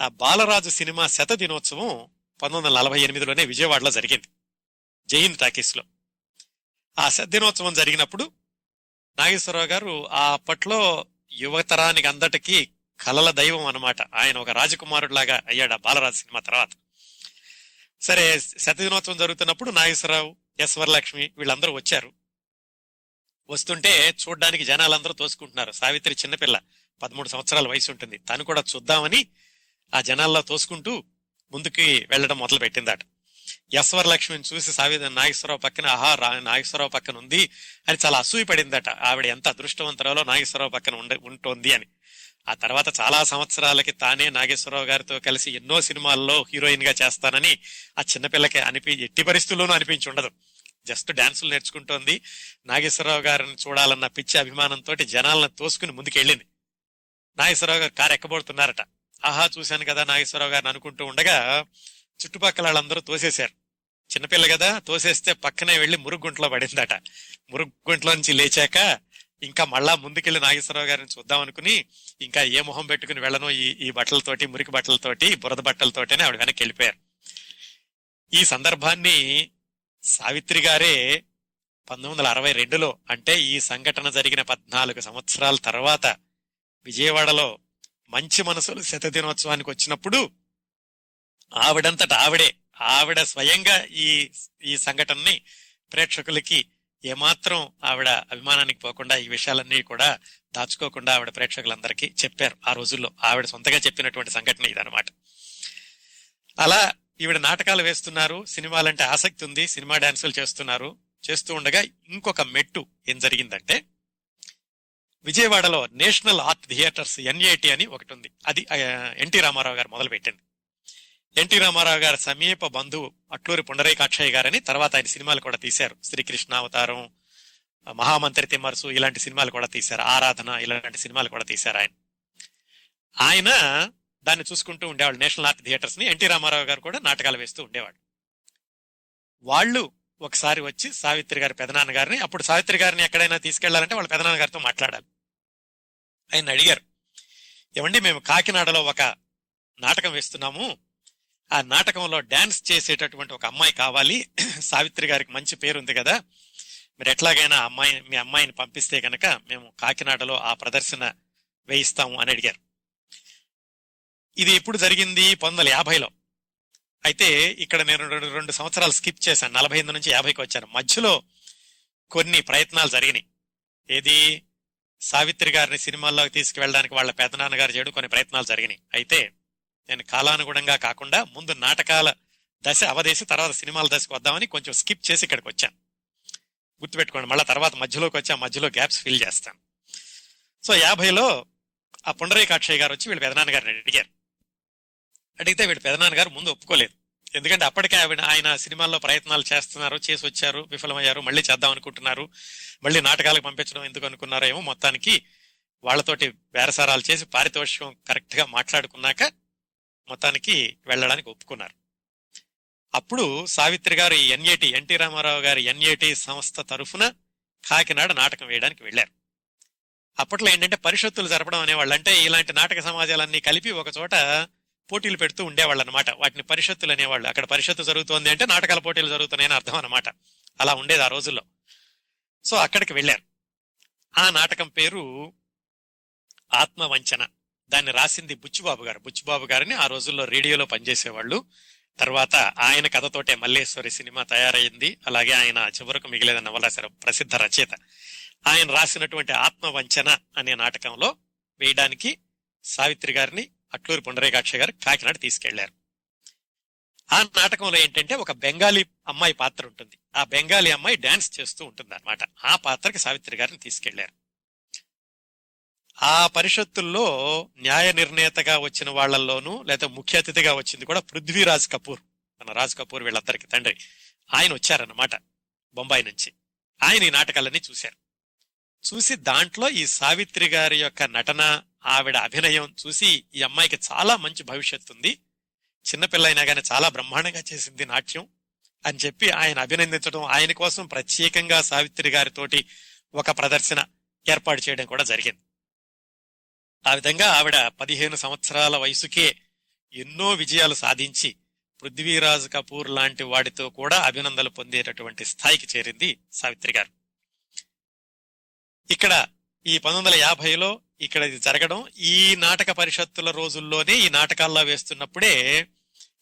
ఆ బాలరాజు సినిమా శత దినోత్సవం పంతొమ్మిది వందల నలభై ఎనిమిదిలోనే విజయవాడలో జరిగింది. జైన్ టాకీస్లో. ఆ శత దినోత్సవం జరిగినప్పుడు నాగేశ్వరరావు గారు ఆ అప్పట్లో యువతరానికి అందటికీ కలల దైవం అనమాట ఆయన ఒక రాజకుమారుడిలాగా అయ్యాడు ఆ బాలరాజు సినిమా తర్వాత. సరే శత దినోత్సవం జరుగుతున్నప్పుడు నాగేశ్వరరావు ఎస్ వరలక్ష్మి వీళ్ళందరూ వచ్చారు. వస్తుంటే చూడ్డానికి జనాలందరూ తోసుకుంటున్నారు. సావిత్రి చిన్నపిల్ల పదమూడు సంవత్సరాల వయసు ఉంటుంది తను కూడా చూద్దామని ఆ జనాల్లో తోసుకుంటూ ముందుకి వెళ్ళడం మొదలు పెట్టిందట ఎస్ లక్ష్మిని చూసి సావిత్రి నాగేశ్వరరావు పక్కన ఆహా రా నాగేశ్వరరావు పక్కన ఉంది అని చాలా అసూయ పడిందట ఆవిడ ఎంత అదృష్టవంతరాలో నాగేశ్వరరావు పక్కన ఉండ ఉంటోంది అని. ఆ తర్వాత చాలా సంవత్సరాలకి తానే నాగేశ్వరరావు గారితో కలిసి ఎన్నో సినిమాల్లో హీరోయిన్గా చేస్తానని ఆ చిన్నపిల్లకి అనిపి ఎట్టి పరిస్థితుల్లోనూ అనిపించి ఉండదు. జస్ట్ డాన్సులు నేర్చుకుంటోంది. నాగేశ్వరరావు గారిని చూడాలన్న పిచ్చి అభిమానంతో జనాలను తోసుకుని ముందుకెళ్ళింది. నాగేశ్వరరావు గారు కారు ఎక్కబోతున్నారట ఆహా చూశాను కదా నాగేశ్వరరావు గారిని అనుకుంటూ ఉండగా చుట్టుపక్కల వాళ్ళందరూ తోసేశారు. చిన్నపిల్ల కదా తోసేస్తే పక్కనే వెళ్ళి మురుగుంట్లో పడిందట. మురుగుంట్లో నుంచి లేచాక ఇంకా మళ్ళా ముందుకెళ్ళి నాగేశ్వరరావు గారిని చూద్దాం అనుకుని ఇంకా ఏ మొహం పెట్టుకుని వెళ్ళను ఈ ఈ బట్టలతోటి మురికి బట్టలతోటి బురద బట్టలతోటి ఆవిడ వెనక్కి వెళ్ళిపోయారు. ఈ సందర్భాన్ని సావిత్రి గారే పంతొమ్మిది వందల అరవై రెండులో అంటే ఈ సంఘటన జరిగిన పద్నాలుగు సంవత్సరాల తర్వాత విజయవాడలో మంచి మనసులు శత దినోత్సవానికి వచ్చినప్పుడు ఆవిడంతట ఆవిడే ఆవిడ స్వయంగా ఈ ఈ సంఘటనని ప్రేక్షకులకి ఏమాత్రం ఆవిడ అభిమానానికి పోకుండా ఈ విషయాలన్నీ కూడా దాచుకోకుండా ఆవిడ ప్రేక్షకులందరికీ చెప్పారు. ఆ రోజుల్లో ఆవిడ సొంతగా చెప్పినటువంటి సంఘటన ఇదనమాట అలా ఈవిడ నాటకాలు వేస్తున్నారు సినిమాలంటే ఆసక్తి ఉంది సినిమా డాన్సులు చేస్తున్నారు చేస్తూ ఉండగా ఇంకొక మెట్టు ఏం జరిగిందంటే విజయవాడలో నేషనల్ ఆర్ట్ థియేటర్స్ ఎన్ఏటి అని ఒకటి ఉంది అది ఎన్టీ రామారావు గారు మొదలు పెట్టింది ఎన్టీ రామారావు గారి సమీప బంధువు అట్లూరి పుండరీకాక్షయ్య గారని తర్వాత ఆయన సినిమాలు కూడా తీశారు. శ్రీకృష్ణ అవతారం మహామంత్రి తిమ్మరుసు ఇలాంటి సినిమాలు కూడా తీశారు. ఆరాధన ఇలాంటి సినిమాలు కూడా తీశారు ఆయన. ఆయన దాన్ని చూసుకుంటూ ఉండేవాళ్ళు నేషనల్ ఆర్ట్ థియేటర్స్ని ఎన్టీ రామారావు గారు కూడా నాటకాలు వేస్తూ ఉండేవాడు వాళ్ళు ఒకసారి వచ్చి సావిత్రి గారి పెదనాన్న గారిని అప్పుడు సావిత్రి గారిని ఎక్కడైనా తీసుకెళ్ళాలంటే వాళ్ళ పెదనాన్న గారితో మాట్లాడాలి. ఆయన అడిగారు ఏమండి మేము కాకినాడలో ఒక నాటకం వేస్తున్నాము. ఆ నాటకంలో డాన్స్ చేసేటటువంటి ఒక అమ్మాయి కావాలి. సావిత్రి గారికి మంచి పేరు ఉంది కదా. మీరు ఎట్లాగైనా అమ్మాయి మీ అమ్మాయిని పంపిస్తే కనుక మేము కాకినాడలో ఆ ప్రదర్శన వేయిస్తాము అని అడిగారు. ఇది ఎప్పుడు జరిగింది? పంతొమ్మిది వందల యాభైలో. అయితే ఇక్కడ నేను రెండు రెండు సంవత్సరాలు స్కిప్ చేశాను. నలభై ఎనిమిది నుంచి యాభైకి వచ్చాను. మధ్యలో కొన్ని ప్రయత్నాలు జరిగినాయి. ఏది? సావిత్రి గారిని సినిమాల్లోకి తీసుకువెళ్ళడానికి వాళ్ళ పెదనాన్నగారు చేయడం కొన్ని ప్రయత్నాలు జరిగినాయి. అయితే నేను కాలానుగుణంగా కాకుండా ముందు నాటకాల దశ అవదేసి తర్వాత సినిమాల దశకు వద్దామని కొంచెం స్కిప్ చేసి ఇక్కడికి వచ్చాను. గుర్తుపెట్టుకోండి మళ్ళీ తర్వాత మధ్యలోకి వచ్చి ఆ మధ్యలో గ్యాప్స్ ఫిల్ చేస్తాను. సో యాభైలో ఆ పుండరీకాక్షయ్య గారు వచ్చి వీళ్ళ పెదనాన్నగారిని అడిగారు. అడిగితే వీళ్ళ పెదనాన్నగారు ముందు ఒప్పుకోలేదు. ఎందుకంటే అప్పటికే ఆవిడ ఆయన సినిమాల్లో ప్రయత్నాలు చేస్తున్నారు చేసి వచ్చారు విఫలమయ్యారు మళ్ళీ చేద్దాం అనుకుంటున్నారు మళ్ళీ నాటకాలకు పంపించడం ఎందుకు అనుకున్నారో ఏమో మొత్తానికి వాళ్ళతోటి బేరసారాలు చేసి పారితోషికం కరెక్ట్గా మాట్లాడుకున్నాక మొత్తానికి వెళ్ళడానికి ఒప్పుకున్నారు. అప్పుడు సావిత్రి గారు ఈ ఎన్ఏటి ఎన్టీ రామారావు గారి ఎన్ఏటి సంస్థ తరఫున కాకినాడ నాటకం వేయడానికి వెళ్ళారు. అప్పట్లో ఏంటంటే పరిషత్తులు జరపడం అనేవాళ్ళు అంటే ఇలాంటి నాటక సమాజాలన్నీ కలిపి ఒక చోట పోటీలు పెడుతూ ఉండేవాళ్ళు అనమాట వాటిని పరిషత్తులు అనేవాళ్ళు. అక్కడ పరిషత్తు జరుగుతోంది అంటే నాటకాల పోటీలు జరుగుతున్నాయని అర్థం అనమాట. అలా ఉండేది ఆ రోజుల్లో. సో అక్కడికి వెళ్ళారు. ఆ నాటకం పేరు ఆత్మవంచన. దాన్ని రాసింది బుచ్చిబాబు గారు. బుచ్చిబాబు గారిని ఆ రోజుల్లో రేడియోలో పనిచేసేవాళ్ళు. తర్వాత ఆయన కథతోటే మల్లేశ్వరి సినిమా తయారైంది. అలాగే ఆయన చివరకు మిగిలేదన్న వల్ల సరే ప్రసిద్ధ రచయిత. ఆయన రాసినటువంటి ఆత్మవంచన అనే నాటకంలో వేయడానికి సావిత్రి గారిని అట్లూరి పుండరీకాక్ష గారు కాకినాడ తీసుకెళ్ళారు. ఆ నాటకంలో ఏంటంటే ఒక బెంగాలీ అమ్మాయి పాత్ర ఉంటుంది. ఆ బెంగాలీ అమ్మాయి డాన్స్ చేస్తూ ఉంటుంది అనమాట ఆ పాత్రకి సావిత్రి గారిని తీసుకెళ్ళారు. ఆ పరిషత్తుల్లో న్యాయ నిర్ణేతగా వచ్చిన వాళ్ళల్లోనూ లేదా ముఖ్య అతిథిగా వచ్చింది కూడా పృథ్వీరాజ్ కపూర్. మన రాజ్ కపూర్ వీళ్ళందరికీ తండ్రి. ఆయన వచ్చారన్నమాట బొంబాయి నుంచి. ఆయన ఈ నాటకాలన్నీ చూశారు. చూసి దాంట్లో ఈ సావిత్రి గారి యొక్క నటన ఆవిడ అభినయం చూసి ఈ అమ్మాయికి చాలా మంచి భవిష్యత్తు ఉంది. చిన్నపిల్ల అయినా కానీ చాలా బ్రహ్మాండంగా చేసింది నాట్యం అని చెప్పి ఆయన అభినందించడం ఆయన కోసం ప్రత్యేకంగా సావిత్రి గారితోటి ఒక ప్రదర్శన ఏర్పాటు చేయడం కూడా జరిగింది. ఆ విధంగా ఆవిడ పదిహేను సంవత్సరాల వయసుకే ఎన్నో విజయాలు సాధించి పృథ్వీరాజ్ కపూర్ లాంటి వాడితో కూడా అభినందనలు పొందేటటువంటి స్థాయికి చేరింది సావిత్రి గారు. ఇక్కడ ఈ పంతొమ్మిది వందల యాభైలో ఇక్కడ ఇది జరగడం ఈ నాటక పరిషత్తుల రోజుల్లోనే ఈ నాటకాల్లో వేస్తున్నప్పుడే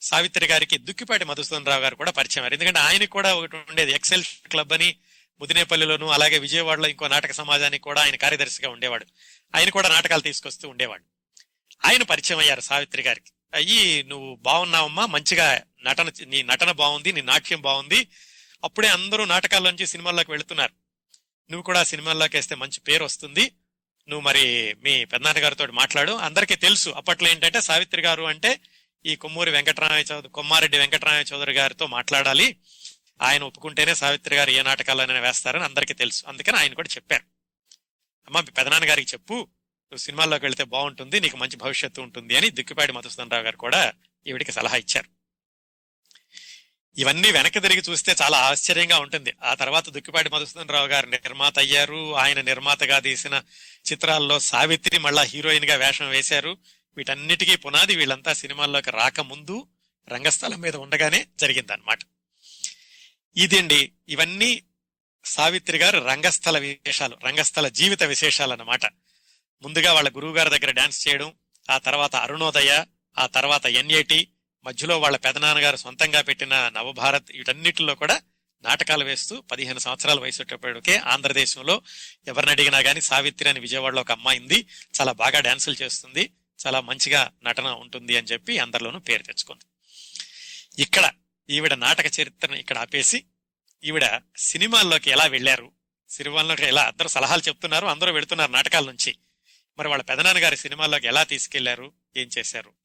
సావిత్రి గారికి దుక్కిపాటి మధుసూదన్ రావు గారు కూడా పరిచయం అయ్యారు. ఎందుకంటే ఆయనకు కూడా ఒకటి ఉండేది ఎక్సెల్ క్లబ్ అని ముదినేపల్లిలోను అలాగే విజయవాడలో ఇంకో నాటక సమాజానికి కూడా ఆయన కార్యదర్శిగా ఉండేవాడు. ఆయన కూడా నాటకాలు తీసుకొస్తూ ఉండేవాడు. ఆయన పరిచయం అయ్యారు సావిత్రి గారికి. అయ్యి నువ్వు బాగున్నావమ్మా మంచిగా నటన నీ నటన బాగుంది నీ నాట్యం బాగుంది అప్పుడే అందరూ నాటకాల్లోంచి సినిమాల్లోకి వెళుతున్నారు. నువ్వు కూడా సినిమాల్లోకి వేస్తే మంచి పేరు వస్తుంది నువ్వు మరి మీ పెద్దనాన్నగారితో మాట్లాడు. అందరికీ తెలుసు. అప్పట్లో ఏంటంటే సావిత్రి గారు అంటే ఈ కొమ్మూరి వెంకటరామయ్య చౌదరి కొమ్మారెడ్డి వెంకటరామయ్య చౌదరి గారితో మాట్లాడాలి. ఆయన ఒప్పుకుంటేనే సావిత్రి గారు ఏ నాటకాలైనా వేస్తారని అందరికీ తెలుసు. అందుకని ఆయన కూడా చెప్పారు. అమ్మ మీ పెదనాన్న గారికి చెప్పు. నువ్వు సినిమాల్లోకి వెళితే బాగుంటుంది నీకు మంచి భవిష్యత్తు ఉంటుంది అని దిక్కుపాటి మధుసూదన్ రావు గారు కూడా ఈవిడికి సలహా ఇచ్చారు. ఇవన్నీ వెనక్కి తిరిగి చూస్తే చాలా ఆశ్చర్యంగా ఉంటుంది. ఆ తర్వాత దుక్కిపాటి మధుసూదన్ రావు గారు నిర్మాత అయ్యారు. ఆయన నిర్మాతగా తీసిన చిత్రాల్లో సావిత్రి మళ్ళా హీరోయిన్గా వేషం వేశారు. వీటన్నిటికీ పునాది వీళ్ళంతా సినిమాల్లోకి రాకముందు రంగస్థలం మీద ఉండగానే జరిగిందనమాట ఇదండి ఇవన్నీ సావిత్రి గారు రంగస్థల విశేషాలు రంగస్థల జీవిత విశేషాలు అన్నమాట. ముందుగా వాళ్ళ గురువు గారి దగ్గర డాన్స్ చేయడం ఆ తర్వాత అరుణోదయ ఆ తర్వాత ఎన్ఏటి మధ్యలో వాళ్ళ పెదనాన్నగారు సొంతంగా పెట్టిన నవభారత్ వీటన్నిటిలో కూడా నాటకాలు వేస్తూ పదిహేను సంవత్సరాల వయసు ఆంధ్రదేశంలో ఎవరిని అడిగినా కానీ సావిత్రి అని విజయవాడలో ఒక అమ్మాయింది చాలా బాగా డాన్సులు చేస్తుంది. చాలా మంచిగా నటన ఉంటుంది అని చెప్పి అందరిలోనూ పేరు తెచ్చుకుంది. ఇక్కడ ఈవిడ నాటక చరిత్రను ఇక్కడ ఆపేసి ఈవిడ సినిమాల్లోకి ఎలా వెళ్ళారు సినిమాల్లోకి ఎలా అందరూ సలహాలు చెప్తున్నారు అందరూ వెళుతున్నారు నాటకాల నుంచి. మరి వాళ్ళ పెదనాన్నగారి సినిమాల్లోకి ఎలా తీసుకెళ్ళారు ఏం చేశారు?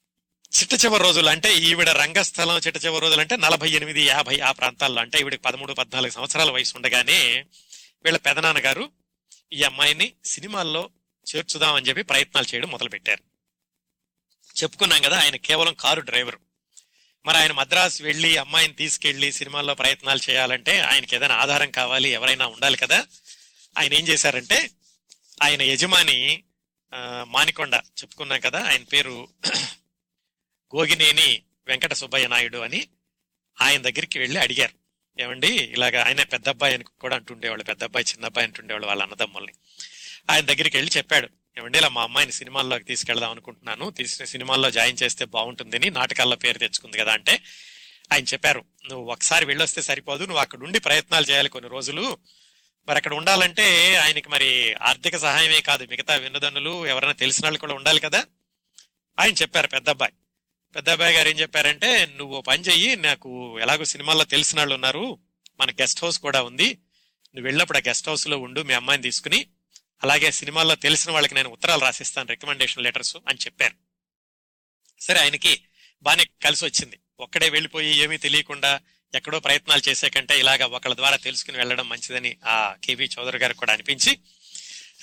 చిట్ట చివరి రోజులు అంటే ఈవిడ రంగస్థలం చిట్ట చివరి రోజులు అంటే నలభై ఎనిమిది యాభై ఆ ప్రాంతాల్లో అంటే ఈవిడకి పదమూడు పద్నాలుగు సంవత్సరాల వయసు ఉండగానే వీళ్ళ పెదనాన్నగారు ఈ అమ్మాయిని సినిమాల్లో చేర్చుదామని చెప్పి ప్రయత్నాలు చేయడం మొదలుపెట్టారు. చెప్పుకున్నాం కదా ఆయన కేవలం కారు డ్రైవరు. మరి ఆయన మద్రాసు వెళ్ళి అమ్మాయిని తీసుకెళ్ళి సినిమాల్లో ప్రయత్నాలు చేయాలంటే ఆయనకి ఏదైనా ఆధారం కావాలి ఎవరైనా ఉండాలి కదా. ఆయన ఏం చేశారంటే ఆయన యజమాని మానికొండ చెప్పుకున్నాం కదా ఆయన పేరు గోగినేని వెంకట సుబ్బయ్య నాయుడు అని ఆయన దగ్గరికి వెళ్ళి అడిగారు. ఏమండి ఇలాగ ఆయన పెద్ద అబ్బాయి అని కూడా అంటుండేవాళ్ళు పెద్ద అబ్బాయి చిన్న అబ్బాయి అంటుండేవాళ్ళు వాళ్ళ అన్నదమ్ముల్ని. ఆయన దగ్గరికి వెళ్ళి చెప్పాడు ఏమండి ఇలా మా అమ్మాయిని సినిమాల్లోకి తీసుకెళ్దాం అనుకుంటున్నాను తీసిన సినిమాల్లో జాయిన్ చేస్తే బాగుంటుందని నాటకాల్లో పేరు తెచ్చుకుంది కదా అంటే ఆయన చెప్పారు నువ్వు ఒకసారి వెళ్ళొస్తే సరిపోదు నువ్వు అక్కడ ఉండి ప్రయత్నాలు చేయాలి కొన్ని రోజులు. మరి అక్కడ ఉండాలంటే ఆయనకి మరి ఆర్థిక సహాయమే కాదు మిగతా వినోదనులు ఎవరైనా తెలిసిన వాళ్ళు కూడా ఉండాలి కదా. ఆయన చెప్పారు పెద్ద అబ్బాయి పెద్ద అబ్బాయి గారు ఏం చెప్పారంటే నువ్వు పని చెయ్యి నాకు ఎలాగో సినిమాల్లో తెలిసిన వాళ్ళు ఉన్నారు మన గెస్ట్ హౌస్ కూడా ఉంది నువ్వు వెళ్ళినప్పుడు ఆ గెస్ట్ హౌస్లో ఉండు మీ అమ్మాయిని తీసుకుని అలాగే సినిమాల్లో తెలిసిన వాళ్ళకి నేను ఉత్తరాలు రాసిస్తాను రికమెండేషన్ లెటర్స్ అని చెప్పారు. సరే ఆయనకి బాగానే కలిసి వచ్చింది. ఒక్కడే వెళ్ళిపోయి ఏమీ తెలియకుండా ఎక్కడో ప్రయత్నాలు చేసే కంటే ఇలాగా ఒకళ్ళ ద్వారా తెలుసుకుని వెళ్ళడం మంచిదని ఆ కేవీ చౌదరి గారికి కూడా అనిపించి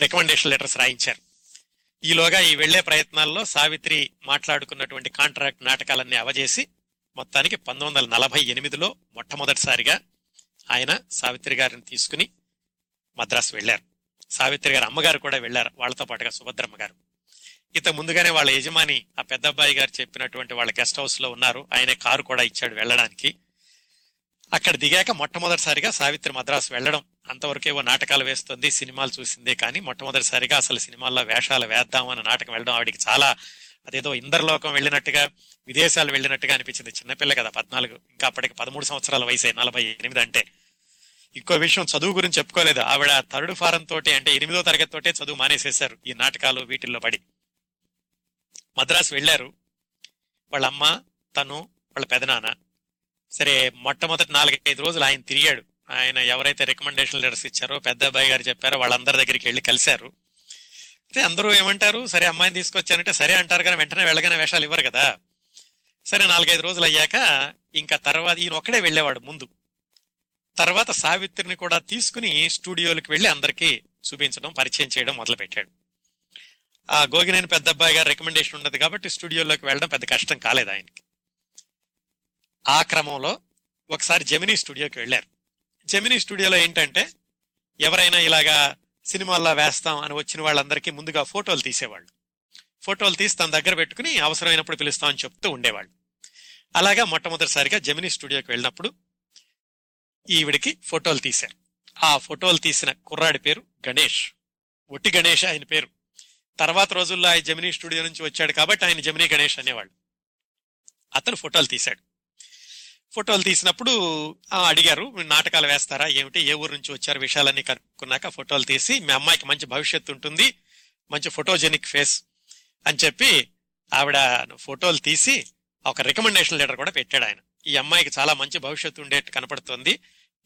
రికమెండేషన్ లెటర్స్ రాయించారు. ఈలోగా ఈ వెళ్ళే ప్రయత్నాల్లో సావిత్రి మాట్లాడుకున్నటువంటి కాంట్రాక్ట్ నాటకాలన్నీ అవజేసి మొత్తానికి పంతొమ్మిది వందల నలభై ఎనిమిదిలో మొట్టమొదటిసారిగా ఆయన సావిత్రి గారిని తీసుకుని మద్రాసు వెళ్ళారు. సావిత్రి గారి అమ్మగారు కూడా వెళ్ళారు వాళ్ళతో పాటుగా సుభద్రమ్మ గారు. ఇంత ముందుగానే వాళ్ళ యజమాని ఆ పెద్ద అబ్బాయి గారు చెప్పినటువంటి వాళ్ళ గెస్ట్ హౌస్లో ఉన్నారు. ఆయనే కారు కూడా ఇచ్చాడు వెళ్ళడానికి. అక్కడ దిగాక మొట్టమొదటిసారిగా సావిత్రి మద్రాసు వెళ్ళడం అంతవరకేవో నాటకాలు వేస్తుంది సినిమాలు చూసిందే కానీ మొట్టమొదటిసారిగా అసలు సినిమాల్లో వేషాలు వేద్దాం అన్న నాటకం వెళ్ళడం ఆవిడికి చాలా అదేదో ఇందర్లోకం వెళ్ళినట్టుగా విదేశాలు వెళ్ళినట్టుగా అనిపించింది. చిన్నపిల్ల కదా పద్నాలుగు ఇంకా అప్పటికి పదమూడు సంవత్సరాల వయసు నలభై ఎనిమిది అంటే. ఇంకో విషయం చదువు గురించి చెప్పుకోలేదు. ఆవిడ థర్డ్ ఫారం తోటి అంటే ఎనిమిదో తరగతి తోటే చదువు మానేసేశారు ఈ నాటకాలు వీటిల్లో పడి. మద్రాసు వెళ్ళారు. వాళ్ళ అమ్మ తను వాళ్ళ పెదనాన్న. సరే మొట్టమొదటి నాలుగైదు రోజులు ఆయన తిరిగాడు. ఆయన ఎవరైతే రికమెండేషన్ లెటర్స్ ఇచ్చారో పెద్ద అబ్బాయి గారు చెప్పారో వాళ్ళందరి దగ్గరికి వెళ్ళి కలిశారు. అయితే అందరూ ఏమంటారు? సరే అమ్మాయిని తీసుకొచ్చానంటే సరే అంటారు కానీ వెంటనే వెళ్ళగానే వేషాలు ఇవ్వరు కదా. సరే నాలుగైదు రోజులు అయ్యాక ఇంకా తర్వాత ఈయన ఒక్కడే వెళ్ళేవాడు ముందు. తర్వాత సావిత్రిని కూడా తీసుకుని స్టూడియోలకు వెళ్ళి అందరికీ చూపించడం పరిచయం చేయడం మొదలుపెట్టాడు. ఆ గోగినేని పెద్ద అబ్బాయి గారు రికమెండేషన్ ఉండదు కాబట్టి స్టూడియోలోకి వెళ్ళడం పెద్ద కష్టం కాలేదు ఆయనకి. ఆ క్రమంలో ఒకసారి జెమినీ స్టూడియోకి వెళ్ళారు. జెమినీ స్టూడియోలో ఏంటంటే ఎవరైనా ఇలాగా సినిమాల్లో వేస్తాం అని వచ్చిన వాళ్ళందరికీ ముందుగా ఫోటోలు తీసేవాళ్ళు. ఫోటోలు తీసి తన దగ్గర పెట్టుకుని అవసరమైనప్పుడు పిలుస్తామని చెప్తూ ఉండేవాళ్ళు. అలాగా మొట్టమొదటిసారిగా జెమినీ స్టూడియోకి వెళ్ళినప్పుడు ఈవిడికి ఫోటోలు తీశారు. ఆ ఫోటోలు తీసిన కుర్రాడి పేరు గణేష్. ఒట్టి గణేష్ ఆయన పేరు. తర్వాత రోజుల్లో ఆయన జమినీ స్టూడియో నుంచి వచ్చాడు కాబట్టి ఆయన జమినీ గణేష్ అనేవాళ్ళు. అతను ఫోటోలు తీశాడు. ఫోటోలు తీసినప్పుడు అడిగారు "మీరు నాటకాలు వేస్తారా? ఏమిటి? ఏ ఊరు నుంచి వచ్చారు? విషయాలన్నీ కనుక్కున్నాక ఫోటోలు తీసి మీ అమ్మాయికి మంచి భవిష్యత్తు ఉంటుంది మంచి ఫోటోజెనిక్ ఫేస్ అని చెప్పి ఆవిడ ఫోటోలు తీసి ఒక రికమెండేషన్ లెటర్ కూడా పెట్టాడు ఆయన. ఈ అమ్మాయికి చాలా మంచి భవిష్యత్తు ఉండేట్టు కనపడుతుంది.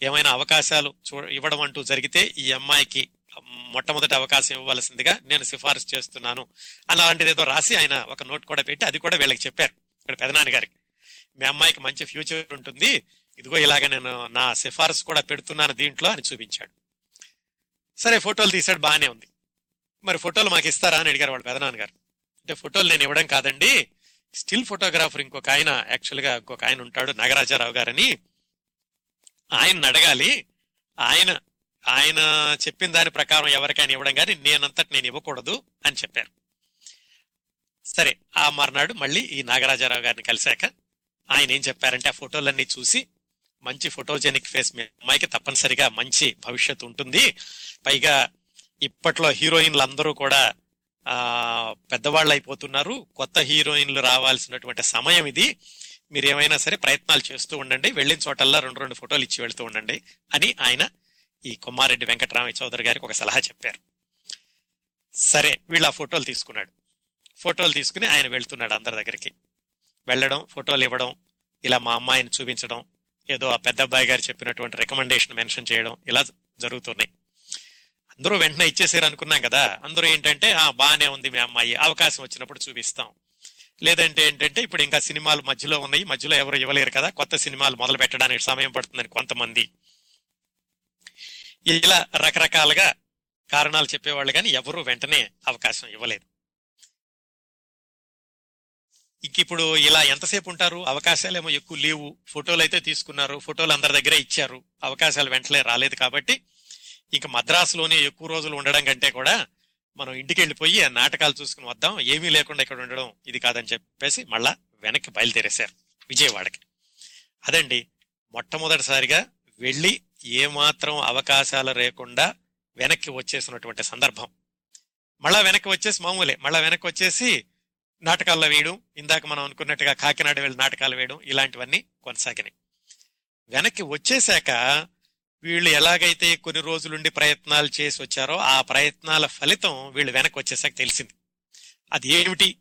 ఏమైనా అవకాశాలు చూ ఇవ్వడం అంటూ జరిగితే ఈ అమ్మాయికి మొట్టమొదటి అవకాశం ఇవ్వవలసిందిగా నేను సిఫార్సు చేస్తున్నాను అలాంటిది ఏదో రాసి ఆయన ఒక నోట్ కూడా పెట్టి అది కూడా వీళ్ళకి చెప్పారు. ఇక్కడ పెదనాన్న గారికి. మీ అమ్మాయికి మంచి ఫ్యూచర్ ఉంటుంది. ఇదిగో ఇలాగ నేను నా సిఫార్సు కూడా పెడుతున్నాను దీంట్లో అని చూపించాడు. సరే ఫోటోలు తీసాడు బాగానే ఉంది. మరి ఫోటోలు మాకు ఇస్తారా అని అడిగారు వాళ్ళ పెదనాన్న గారు అంటే ఫోటోలు నేను ఇవ్వడం కాదండి స్టిల్ ఫోటోగ్రాఫర్ ఇంకొక ఆయన యాక్చువల్గా ఇంకొక ఆయన ఉంటాడు నాగరాజారావు గారని. ఆయన అడగాలి ఆయన ఆయన చెప్పిన దాని ప్రకారం ఎవరికైనా ఇవ్వడం కానీ నేనంతటి నేను ఇవ్వకూడదు అని చెప్పారు. సరే ఆ మర్నాడు మళ్ళీ ఈ నాగరాజారావు గారిని కలిశాక ఆయన ఏం చెప్పారంటే ఆ ఫోటోలన్నీ చూసి మంచి ఫోటోజెనిక్ ఫేస్ మీ అమ్మాయికి తప్పనిసరిగా మంచి భవిష్యత్తు ఉంటుంది. పైగా ఇప్పట్లో హీరోయిన్లు అందరూ కూడా ఆ పెద్దవాళ్ళు అయిపోతున్నారు కొత్త హీరోయిన్లు రావాల్సినటువంటి సమయం ఇది. మీరు ఏమైనా సరే ప్రయత్నాలు చేస్తూ ఉండండి. వెళ్ళిన చోటల్లా రెండు రెండు ఫోటోలు ఇచ్చి వెళ్తూ ఉండండి అని ఆయన ఈ కొమ్మారెడ్డి వెంకటరామయ్య చౌదరి గారికి ఒక సలహా చెప్పారు. సరే వీళ్ళు ఆ ఫోటోలు తీసుకున్నాడు. ఫోటోలు తీసుకుని ఆయన వెళ్తున్నాడు అందరి దగ్గరికి. వెళ్ళడం ఫోటోలు ఇవ్వడం ఇలా మా అమ్మాయిని చూపించడం ఏదో ఆ పెద్ద అబ్బాయి గారు చెప్పినటువంటి రికమెండేషన్ మెన్షన్ చేయడం ఇలా జరుగుతున్నాయి. అందరూ వెంటనే ఇచ్చేసారు అనుకున్నాం కదా. అందరూ ఏంటంటే ఆ బాగానే ఉంది మీ అమ్మాయి అవకాశం వచ్చినప్పుడు చూపిస్తాం. లేదంటే ఏంటంటే ఇప్పుడు ఇంకా సినిమాలు మధ్యలో ఉన్నాయి మధ్యలో ఎవరు ఇవ్వలేరు కదా కొత్త సినిమాలు మొదలు పెట్టడానికి సమయం పడుతుందని కొంతమంది. ఇలా రకరకాలుగా కారణాలు చెప్పేవాళ్ళు కానీ ఎవరూ వెంటనే అవకాశం ఇవ్వలేదు. ఇప్పుడు ఇలా ఎంతసేపు ఉంటారు? అవకాశాలు ఏమో ఎక్కువ లేవు. ఫోటోలు అయితే తీసుకున్నారు. ఫోటోలు అందరి దగ్గర ఇచ్చారు. అవకాశాలు వెంటనే రాలేదు కాబట్టి ఇంక మద్రాసులోనే ఎక్కువ రోజులు ఉండడం కంటే కూడా మనం ఇంటికి వెళ్ళిపోయి ఆ నాటకాలు చూసుకుని వద్దాం. ఏమీ లేకుండా ఇక్కడ ఉండడం ఇది కాదని చెప్పేసి మళ్ళా వెనక్కి బయలుదేరేశారు విజయవాడకి. అదండి మొట్టమొదటిసారిగా వెళ్ళి ఏమాత్రం అవకాశాలు లేకుండా వెనక్కి వచ్చేసినటువంటి సందర్భం. మళ్ళా వెనక్కి వచ్చేసి మామూలే. మళ్ళా వెనక్కి వచ్చేసి నాటకాల్లో వేయడం ఇందాక మనం అనుకున్నట్టుగా కాకినాడ వెళ్ళి నాటకాలు వేయడం ఇలాంటివన్నీ కొనసాగినాయి. వెనక్కి వచ్చేశాక వీళ్ళు ఎలాగైతే కొన్ని రోజులుండి ప్రయత్నాలు చేసి వచ్చారో ఆ ప్రయత్నాల ఫలితం వీళ్ళు వెనక్కి వచ్చేసాక తెలిసింది. అది ఏమిటి?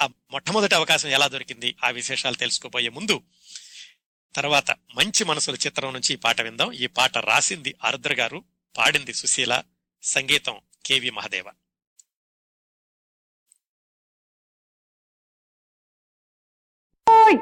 ఆ మొట్టమొదటి అవకాశం ఎలా దొరికింది? ఆ విశేషాలు తెలుసుకోబోయే ముందు తర్వాత మంచి మనసుల చిత్రం నుంచి ఈ పాట విందాం. ఈ పాట రాసింది ఆరుద్ర గారు పాడింది సుశీల సంగీతం కేవి మహదేవ. ơi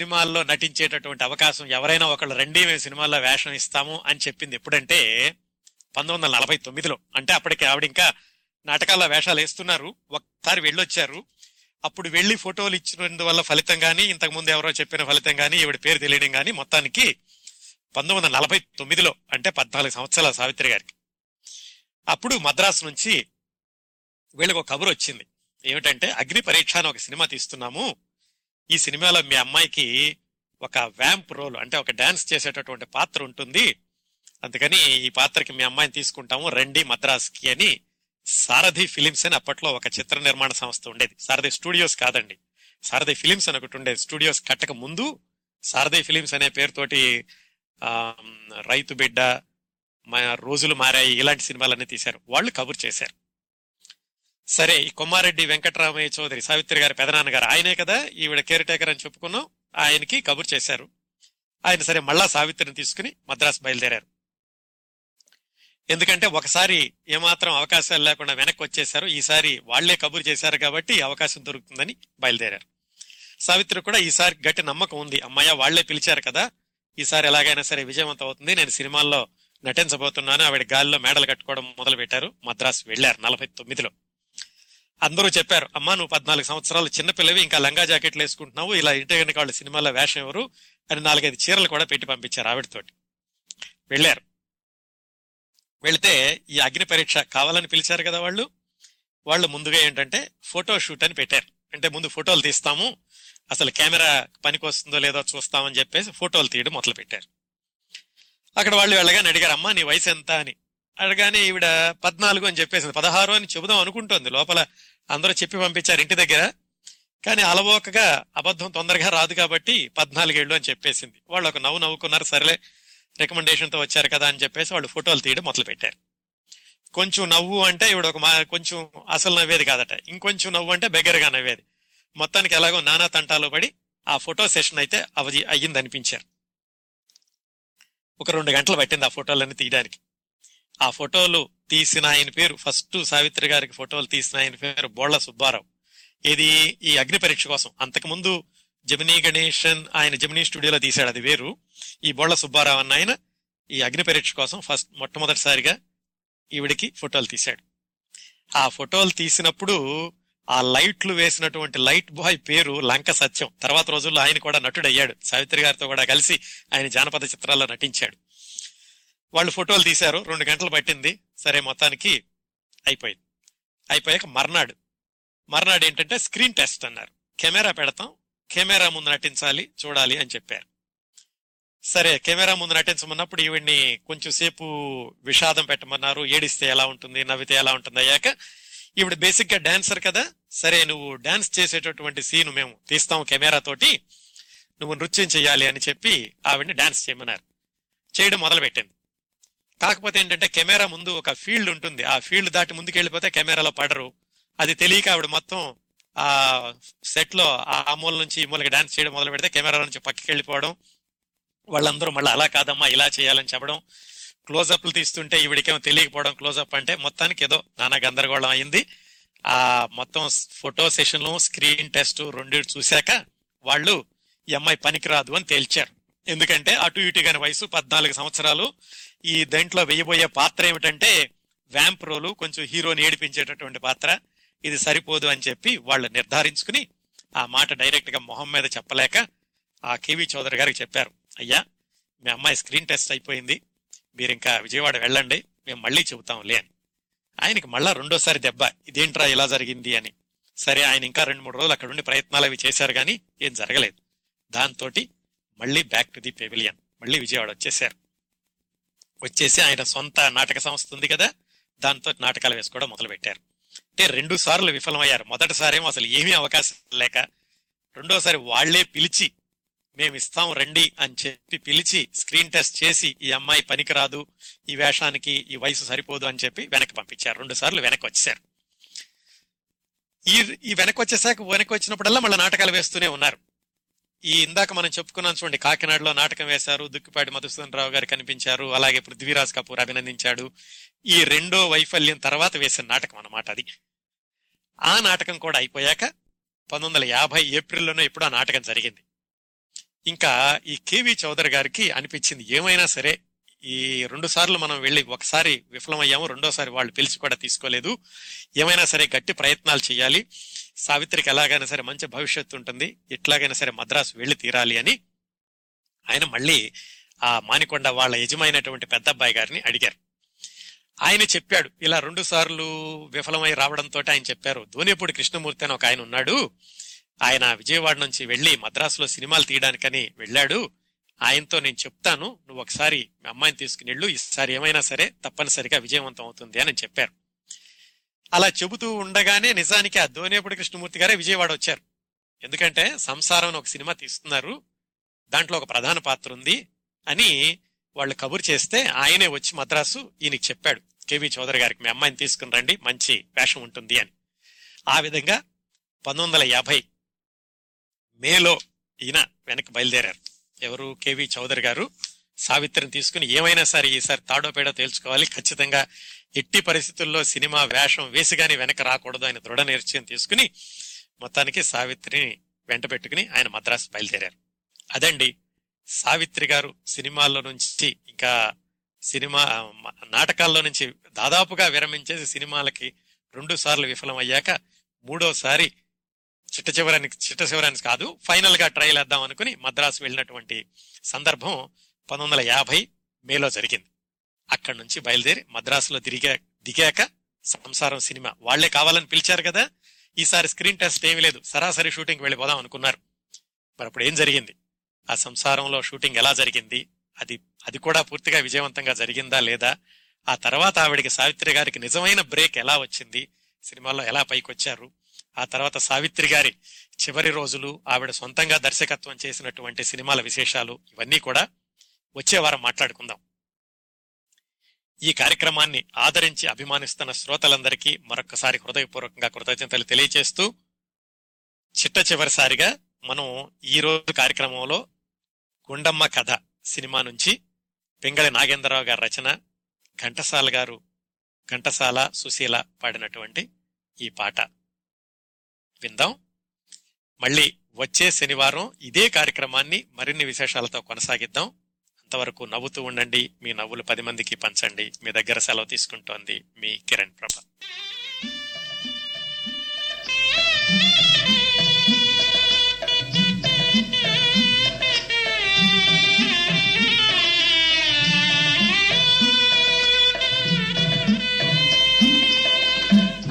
సినిమాల్లో నటించేటటువంటి అవకాశం ఎవరైనా ఒకళ్ళు రండి మేము సినిమాల్లో వేషం ఇస్తాము అని చెప్పింది ఎప్పుడంటే పంతొమ్మిది వందల నలభై తొమ్మిదిలో. అంటే అప్పటికి ఆవిడ ఇంకా నాటకాల్లో వేషాలు వేస్తున్నారు. ఒకసారి వెళ్ళొచ్చారు. అప్పుడు వెళ్ళి ఫోటోలు ఇచ్చినందువల్ల ఫలితం కానీ ఇంతకు ముందు ఎవరో చెప్పిన ఫలితం కానీ ఈవిడ పేరు తెలియడం కానీ మొత్తానికి పంతొమ్మిది వందల నలభై తొమ్మిదిలో అంటే పద్నాలుగు సంవత్సరాల సావిత్రి గారికి. అప్పుడు మద్రాసు నుంచి వీళ్ళకి ఒక కబురు వచ్చింది. ఏమిటంటే అగ్ని పరీక్ష అని ఒక సినిమా తీస్తున్నాము. ఈ సినిమాలో మీ అమ్మాయికి ఒక వ్యాంప్ రోల్ అంటే ఒక డాన్స్ చేసేటటువంటి పాత్ర ఉంటుంది. అందుకని ఈ పాత్రకి మీ అమ్మాయిని తీసుకుంటాము రండి మద్రాస్కి అని సారథి ఫిలిమ్స్ అని అప్పట్లో ఒక చిత్ర నిర్మాణ సంస్థ ఉండేది. సారథి స్టూడియోస్ కాదండి. సారథి ఫిలిమ్స్ అని ఒకటి ఉండేది. స్టూడియోస్ కట్టక ముందు సారథి ఫిలిమ్స్ అనే పేరుతోటి రైతు బిడ్డ మా రోజులు మారాయి ఇలాంటి సినిమాలన్నీ తీశారు. వాళ్ళు కబుర్ చేశారు. సరే ఈ కొమ్మారెడ్డి వెంకటరామయ్య చౌదరి సావిత్రి గారి పెదనాన్నగారు ఆయనే కదా ఈవిడ కేర్ టేకర్ అని చెప్పుకున్నాం. ఆయనకి కబుర్ చేశారు. ఆయన సరే మళ్ళా సావిత్రిని తీసుకుని మద్రాసు బయలుదేరారు. ఎందుకంటే ఒకసారి ఏమాత్రం అవకాశాలు లేకుండా వెనక్కి వచ్చేశారు. ఈసారి వాళ్ళే కబురు చేశారు కాబట్టి అవకాశం దొరుకుతుందని బయలుదేరారు. సావిత్రి కూడా ఈసారి గట్టి నమ్మకం ఉంది. అమ్మయ్య వాళ్ళే పిలిచారు కదా. ఈసారి ఎలాగైనా సరే విజయవంతం అవుతుంది. నేను సినిమాల్లో నటించబోతున్నాను. ఆవిడ గాలిలో మేడలు కట్టుకోవడం మొదలు పెట్టారు మద్రాసు వెళ్ళారు నలభై తొమ్మిదిలో. అందరూ చెప్పారు అమ్మా నువ్వు పద్నాలుగు సంవత్సరాలు చిన్నపిల్లవి ఇంకా లంగా జాకెట్లు వేసుకుంటున్నావు ఇలా ఇంటి కనుక వాళ్ళు సినిమాలో వేషం ఎవరు? అని నాలుగైదు చీరలు కూడా పెట్టి పంపించారు ఆవిడతోటి. వెళ్ళారు. వెళితే ఈ అగ్ని పరీక్ష కావాలని పిలిచారు కదా వాళ్ళు. వాళ్ళు ముందుగా ఏంటంటే ఫోటో షూట్ అని పెట్టారు. అంటే ముందు ఫోటోలు తీస్తాము అసలు కెమెరా పనికి వస్తుందో లేదో చూస్తామని చెప్పేసి ఫోటోలు తీయడం మొదలు పెట్టారు అక్కడ వాళ్ళు వెళ్ళగానే అడిగారు అమ్మా నీ వయసు ఎంత? అని. అడగానే ఈవిడ పద్నాలుగు అని చెప్పేసింది. పదహారు అని చెబుదాం అనుకుంటోంది. లోపల అందరూ చెప్పి పంపించారు ఇంటి దగ్గర. కానీ అలవోకగా అబద్ధం తొందరగా రాదు కాబట్టి పద్నాలుగేళ్ళు అని చెప్పేసింది. వాళ్ళు ఒక నవ్వు నవ్వుకున్నారు. సరేలే రికమెండేషన్తో వచ్చారు కదా అని చెప్పేసి వాళ్ళు ఫోటోలు తీయడం మొదలు పెట్టారు కొంచెం నవ్వు అంటే ఇవిడ ఒక మా కొంచెం అసలు నవ్వేది కాదట. ఇంకొంచెం నవ్వు అంటే బెగ్గరగా నవ్వేది. మొత్తానికి ఎలాగో నానా తంటాలు పడి ఆ ఫోటో సెషన్ అయితే అవధి అయ్యింది అనిపించారు ఒక రెండు గంటలు పట్టింది ఆ ఫోటోలన్నీ తీయడానికి. ఆ ఫోటోలు తీసిన ఆయన పేరు ఫస్ట్ సావిత్రి గారికి ఫోటోలు తీసిన ఆయన పేరు బోళ్ళ సుబ్బారావు. ఇది ఈ అగ్ని పరీక్ష కోసం. అంతకుముందు జమినీ గణేషన్ ఆయన జమినీ స్టూడియోలో తీశాడు అది వేరు. ఈ బోళ్ళ సుబ్బారావు అన్న ఆయన ఈ అగ్ని పరీక్ష కోసం ఫస్ట్ మొట్టమొదటిసారిగా ఈవిడికి ఫోటోలు తీశాడు. ఆ ఫోటోలు తీసినప్పుడు ఆ లైట్లు వేసినటువంటి లైట్ బాయ్ పేరు లంక సత్యం. తర్వాత రోజుల్లో ఆయన కూడా నటుడయ్యాడు. సావిత్రి గారితో కూడా కలిసి ఆయన జానపద చిత్రాల్లో నటించాడు. వాళ్ళు ఫోటోలు తీశారు రెండు గంటలు పట్టింది. సరే మొత్తానికి అయిపోయింది. అయిపోయాక మర్నాడు. మర్నాడు ఏంటంటే స్క్రీన్ టెస్ట్ అన్నారు. కెమెరా పెడతాం కెమెరా ముందు నటించాలి చూడాలి అని చెప్పారు. సరే కెమెరా ముందు నటించమన్నప్పుడు ఈవిడ్ని కొంచెం సేపు విషాదం పెట్టమన్నారు. ఏడిస్తే ఎలా ఉంటుంది నవ్వితే ఎలా ఉంటుంది అయ్యాక ఈవిడ బేసిక్గా డాన్సర్ కదా. సరే నువ్వు డాన్స్ చేసేటటువంటి సీన్ మేము తీస్తాం కెమెరా తోటి. నువ్వు నృత్యం చేయాలి అని చెప్పి ఆవిడ్ని డాన్స్ చేయమన్నారు. చేయడం మొదలు పెట్టింది కాకపోతే ఏంటంటే కెమెరా ముందు ఒక ఫీల్డ్ ఉంటుంది. ఆ ఫీల్డ్ దాటి ముందుకు వెళ్ళిపోతే కెమెరాలో పడరు. అది తెలియక ఆవిడ మొత్తం ఆ సెట్లో ఆ మూల నుంచి ఈ మూలకి డాన్స్ చేయడం మొదలు పెడితే కెమెరా నుంచి పక్కకి వెళ్ళిపోవడం వాళ్ళందరూ మళ్ళీ అలా కాదమ్మా ఇలా చేయాలని చెప్పడం. క్లోజప్లు తీస్తుంటే ఈవిడికేమో తెలియకపోవడం క్లోజప్ అంటే మొత్తానికి ఏదో నానా గందరగోళం అయింది. ఆ మొత్తం ఫోటో సెషన్లు స్క్రీన్ టెస్ట్ రెండు చూశాక వాళ్ళు ఈ అమ్మాయి పనికిరాదు అని తేల్చారు. ఎందుకంటే అటు ఇటు కాని వయసు పద్నాలుగు సంవత్సరాలు ఈ దేంట్లో వేయబోయే పాత్ర ఏమిటంటే వ్యాంప్ రోలు కొంచెం హీరోని ఏడిపించేటటువంటి పాత్ర. ఇది సరిపోదు అని చెప్పి వాళ్ళు నిర్ధారించుకుని ఆ మాట డైరెక్ట్గా మొహం మీద చెప్పలేక ఆ కేవీ చౌదరి గారికి చెప్పారు. అయ్యా మీ అమ్మాయి స్క్రీన్ టెస్ట్ అయిపోయింది. మీరు ఇంకా విజయవాడ వెళ్ళండి. మేము మళ్ళీ చెబుతాంలే అని. ఆయనకి మళ్ళా రెండోసారి దెబ్బ. ఇదేంట్రా ఇలా జరిగింది అని. సరే ఆయన ఇంకా రెండు మూడు రోజులు అక్కడ ఉండి ప్రయత్నాలు అవి చేశారు కానీ ఏం జరగలేదు. దాంతో మళ్ళీ బ్యాక్ టు ది పెవిలియన్. మళ్ళీ విజయవాడ వచ్చేసారు వచ్చేసి ఆయన సొంత నాటక సంస్థ ఉంది కదా దాంతో నాటకాలు వేసుకోవడం మొదలుపెట్టారు. అంటే రెండు సార్లు విఫలమయ్యారు. మొదటిసారేమో అసలు ఏమీ అవకాశం లేక రెండోసారి వాళ్ళే పిలిచి మేము ఇస్తాం రండి అని చెప్పి పిలిచి స్క్రీన్ టెస్ట్ చేసి ఈ అమ్మాయి పనికిరాదు ఈ వేషానికి ఈ వయసు సరిపోదు అని చెప్పి వెనక్కి పంపించారు. రెండు సార్లు వెనక్కి వచ్చేసారు ఈ ఈ వెనక్కి వచ్చేసాక వెనక్కి వచ్చినప్పుడల్లా మళ్ళీ నాటకాలు వేస్తూనే ఉన్నారు. ఈ ఇందాక మనం చెప్పుకున్నాం చూడండి కాకినాడలో నాటకం వేశారు దుక్కిపాటి మధుసూదన్ రావు గారు కనిపించారు అలాగే పృథ్వీరాజ్ కపూర్ అభినందించాడు. ఈ రెండో వైఫల్యం తర్వాత వేసిన నాటకం అన్నమాట అది. ఆ నాటకం కూడా అయిపోయాక పంతొమ్మిది వందల యాభై ఏప్రిల్లోనే ఇప్పుడు ఆ నాటకం జరిగింది. ఇంకా ఈ కేవీ చౌదరి గారికి అనిపించింది ఏమైనా సరే ఈ రెండు సార్లు మనం వెళ్ళి ఒకసారి విఫలమయ్యాము రెండోసారి వాళ్ళు పిలిచి కూడా తీసుకోలేదు. ఏమైనా సరే గట్టి ప్రయత్నాలు చేయాలి. సావిత్రికి ఎలాగైనా సరే మంచి భవిష్యత్తు ఉంటుంది. ఎట్లాగైనా సరే మద్రాసు వెళ్ళి తీరాలి అని ఆయన మళ్ళీ ఆ మానికొండ వాళ్ళ యజమైనటువంటి పెద్ద అబ్బాయి గారిని అడిగారు. ఆయన చెప్పాడు ఇలా రెండు సార్లు విఫలమై రావడంతో ఆయన చెప్పారు. ధోనిపూడి కృష్ణమూర్తి అని ఒక ఆయన ఉన్నాడు. ఆయన విజయవాడ నుంచి వెళ్ళి మద్రాసులో సినిమాలు తీయడానికని వెళ్ళాడు. ఆయనతో నేను చెప్తాను నువ్వు ఒకసారి మీ అమ్మాయిని తీసుకుని వెళ్ళు ఈసారి ఏమైనా సరే తప్పనిసరిగా విజయవంతం అవుతుంది అని చెప్పారు. అలా చెబుతూ ఉండగానే నిజానికి ఆ ధోనేపుడి కృష్ణమూర్తి గారే విజయవాడ వచ్చారు. ఎందుకంటే సంసారం ఒక సినిమా తీస్తున్నారు దాంట్లో ఒక ప్రధాన పాత్ర ఉంది అని వాళ్ళు కబురు చేస్తే ఆయనే వచ్చి మద్రాసు ఈయనకి చెప్పాడు కేవి చౌదరి గారికి మీ అమ్మాయిని తీసుకుని రండి మంచి వేషం ఉంటుంది అని. ఆ విధంగా పంతొమ్మిది వందల యాభై మేలో ఈయన వెనక్కి బయలుదేరారు. ఎవరు కేవి చౌదరి గారు సావిత్రిని తీసుకుని ఏమైనా సరే ఈసారి తాడో పేడో తేల్చుకోవాలి. ఖచ్చితంగా ఎట్టి పరిస్థితుల్లో సినిమా వేషం వేసిగాని వెనక రాకూడదు ఆయన దృఢ నిర్చయం తీసుకుని మొత్తానికి సావిత్రిని వెంట పెట్టుకుని ఆయన మద్రాసు బయలుదేరారు. అదండి సావిత్రి గారు సినిమాల్లో నుంచి ఇంకా సినిమా నాటకాల్లో నుంచి దాదాపుగా విరమించేసి సినిమాలకి రెండు సార్లు విఫలమయ్యాక మూడోసారి చిట్ట చివరానికి చిట్ట చివరానికి కాదు ఫైనల్గా ట్రయల్ వేద్దాం అనుకుని మద్రాసు వెళ్ళినటువంటి సందర్భం పంతొమ్మిది వందల యాభై మేలో జరిగింది. అక్కడి నుంచి బయలుదేరి మద్రాసులో తిరిగా దిగాక సంసారం సినిమా వాళ్ళే కావాలని పిలిచారు కదా. ఈసారి స్క్రీన్ టెస్ట్ ఏమీ లేదు. సరాసరి షూటింగ్ వెళ్ళిపోదాం అనుకున్నారు. మరి అప్పుడు ఏం జరిగింది? ఆ సంసారంలో షూటింగ్ ఎలా జరిగింది? అది అది కూడా పూర్తిగా విజయవంతంగా జరిగిందా లేదా? ఆ తర్వాత ఆవిడికి సావిత్రి గారికి నిజమైన బ్రేక్ ఎలా వచ్చింది? సినిమాలో ఎలా పైకొచ్చారు? ఆ తర్వాత సావిత్రి గారి చివరి రోజులు ఆవిడ సొంతంగా దర్శకత్వం చేసినటువంటి సినిమాల విశేషాలు ఇవన్నీ కూడా వచ్చే వారం మాట్లాడుకుందాం. ఈ కార్యక్రమాన్ని ఆదరించి అభిమానిస్తున్న శ్రోతలందరికీ మరొకసారి హృదయపూర్వకంగా కృతజ్ఞతలు తెలియజేస్తూ చిట్ట చివరిసారిగా మనం ఈ రోజు కార్యక్రమంలో గుండమ్మ కథ సినిమా నుంచి పింగళి నాగేంద్రరావు గారి రచన ఘంటసాల గారు ఘంటసాల సుశీల పాడినటువంటి ఈ పాట. విందాం. మళ్ళీ వచ్చే శనివారం ఇదే కార్యక్రమాన్ని మరిన్ని విశేషాలతో కొనసాగిద్దాం. అంతవరకు నవ్వుతూ ఉండండి. మీ నవ్వులు పది మందికి పంచండి. మీ దగ్గర సెలవు తీసుకుంటోంది మీ కిరణ్ ప్రభ.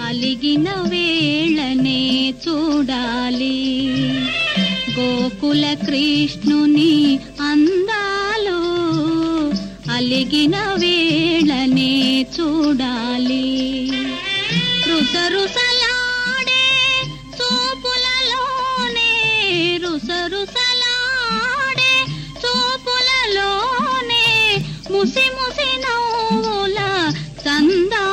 అలిగిన వేళ చూడాలి. గోకుల కృష్ణుని అందాలు అలిగిన వేళనే చూడాలి. రుసరుసలాడే చూపులలోనే రుసరుసలాడే చూపులలోనే ముసి ముసి నవ్వుల చందా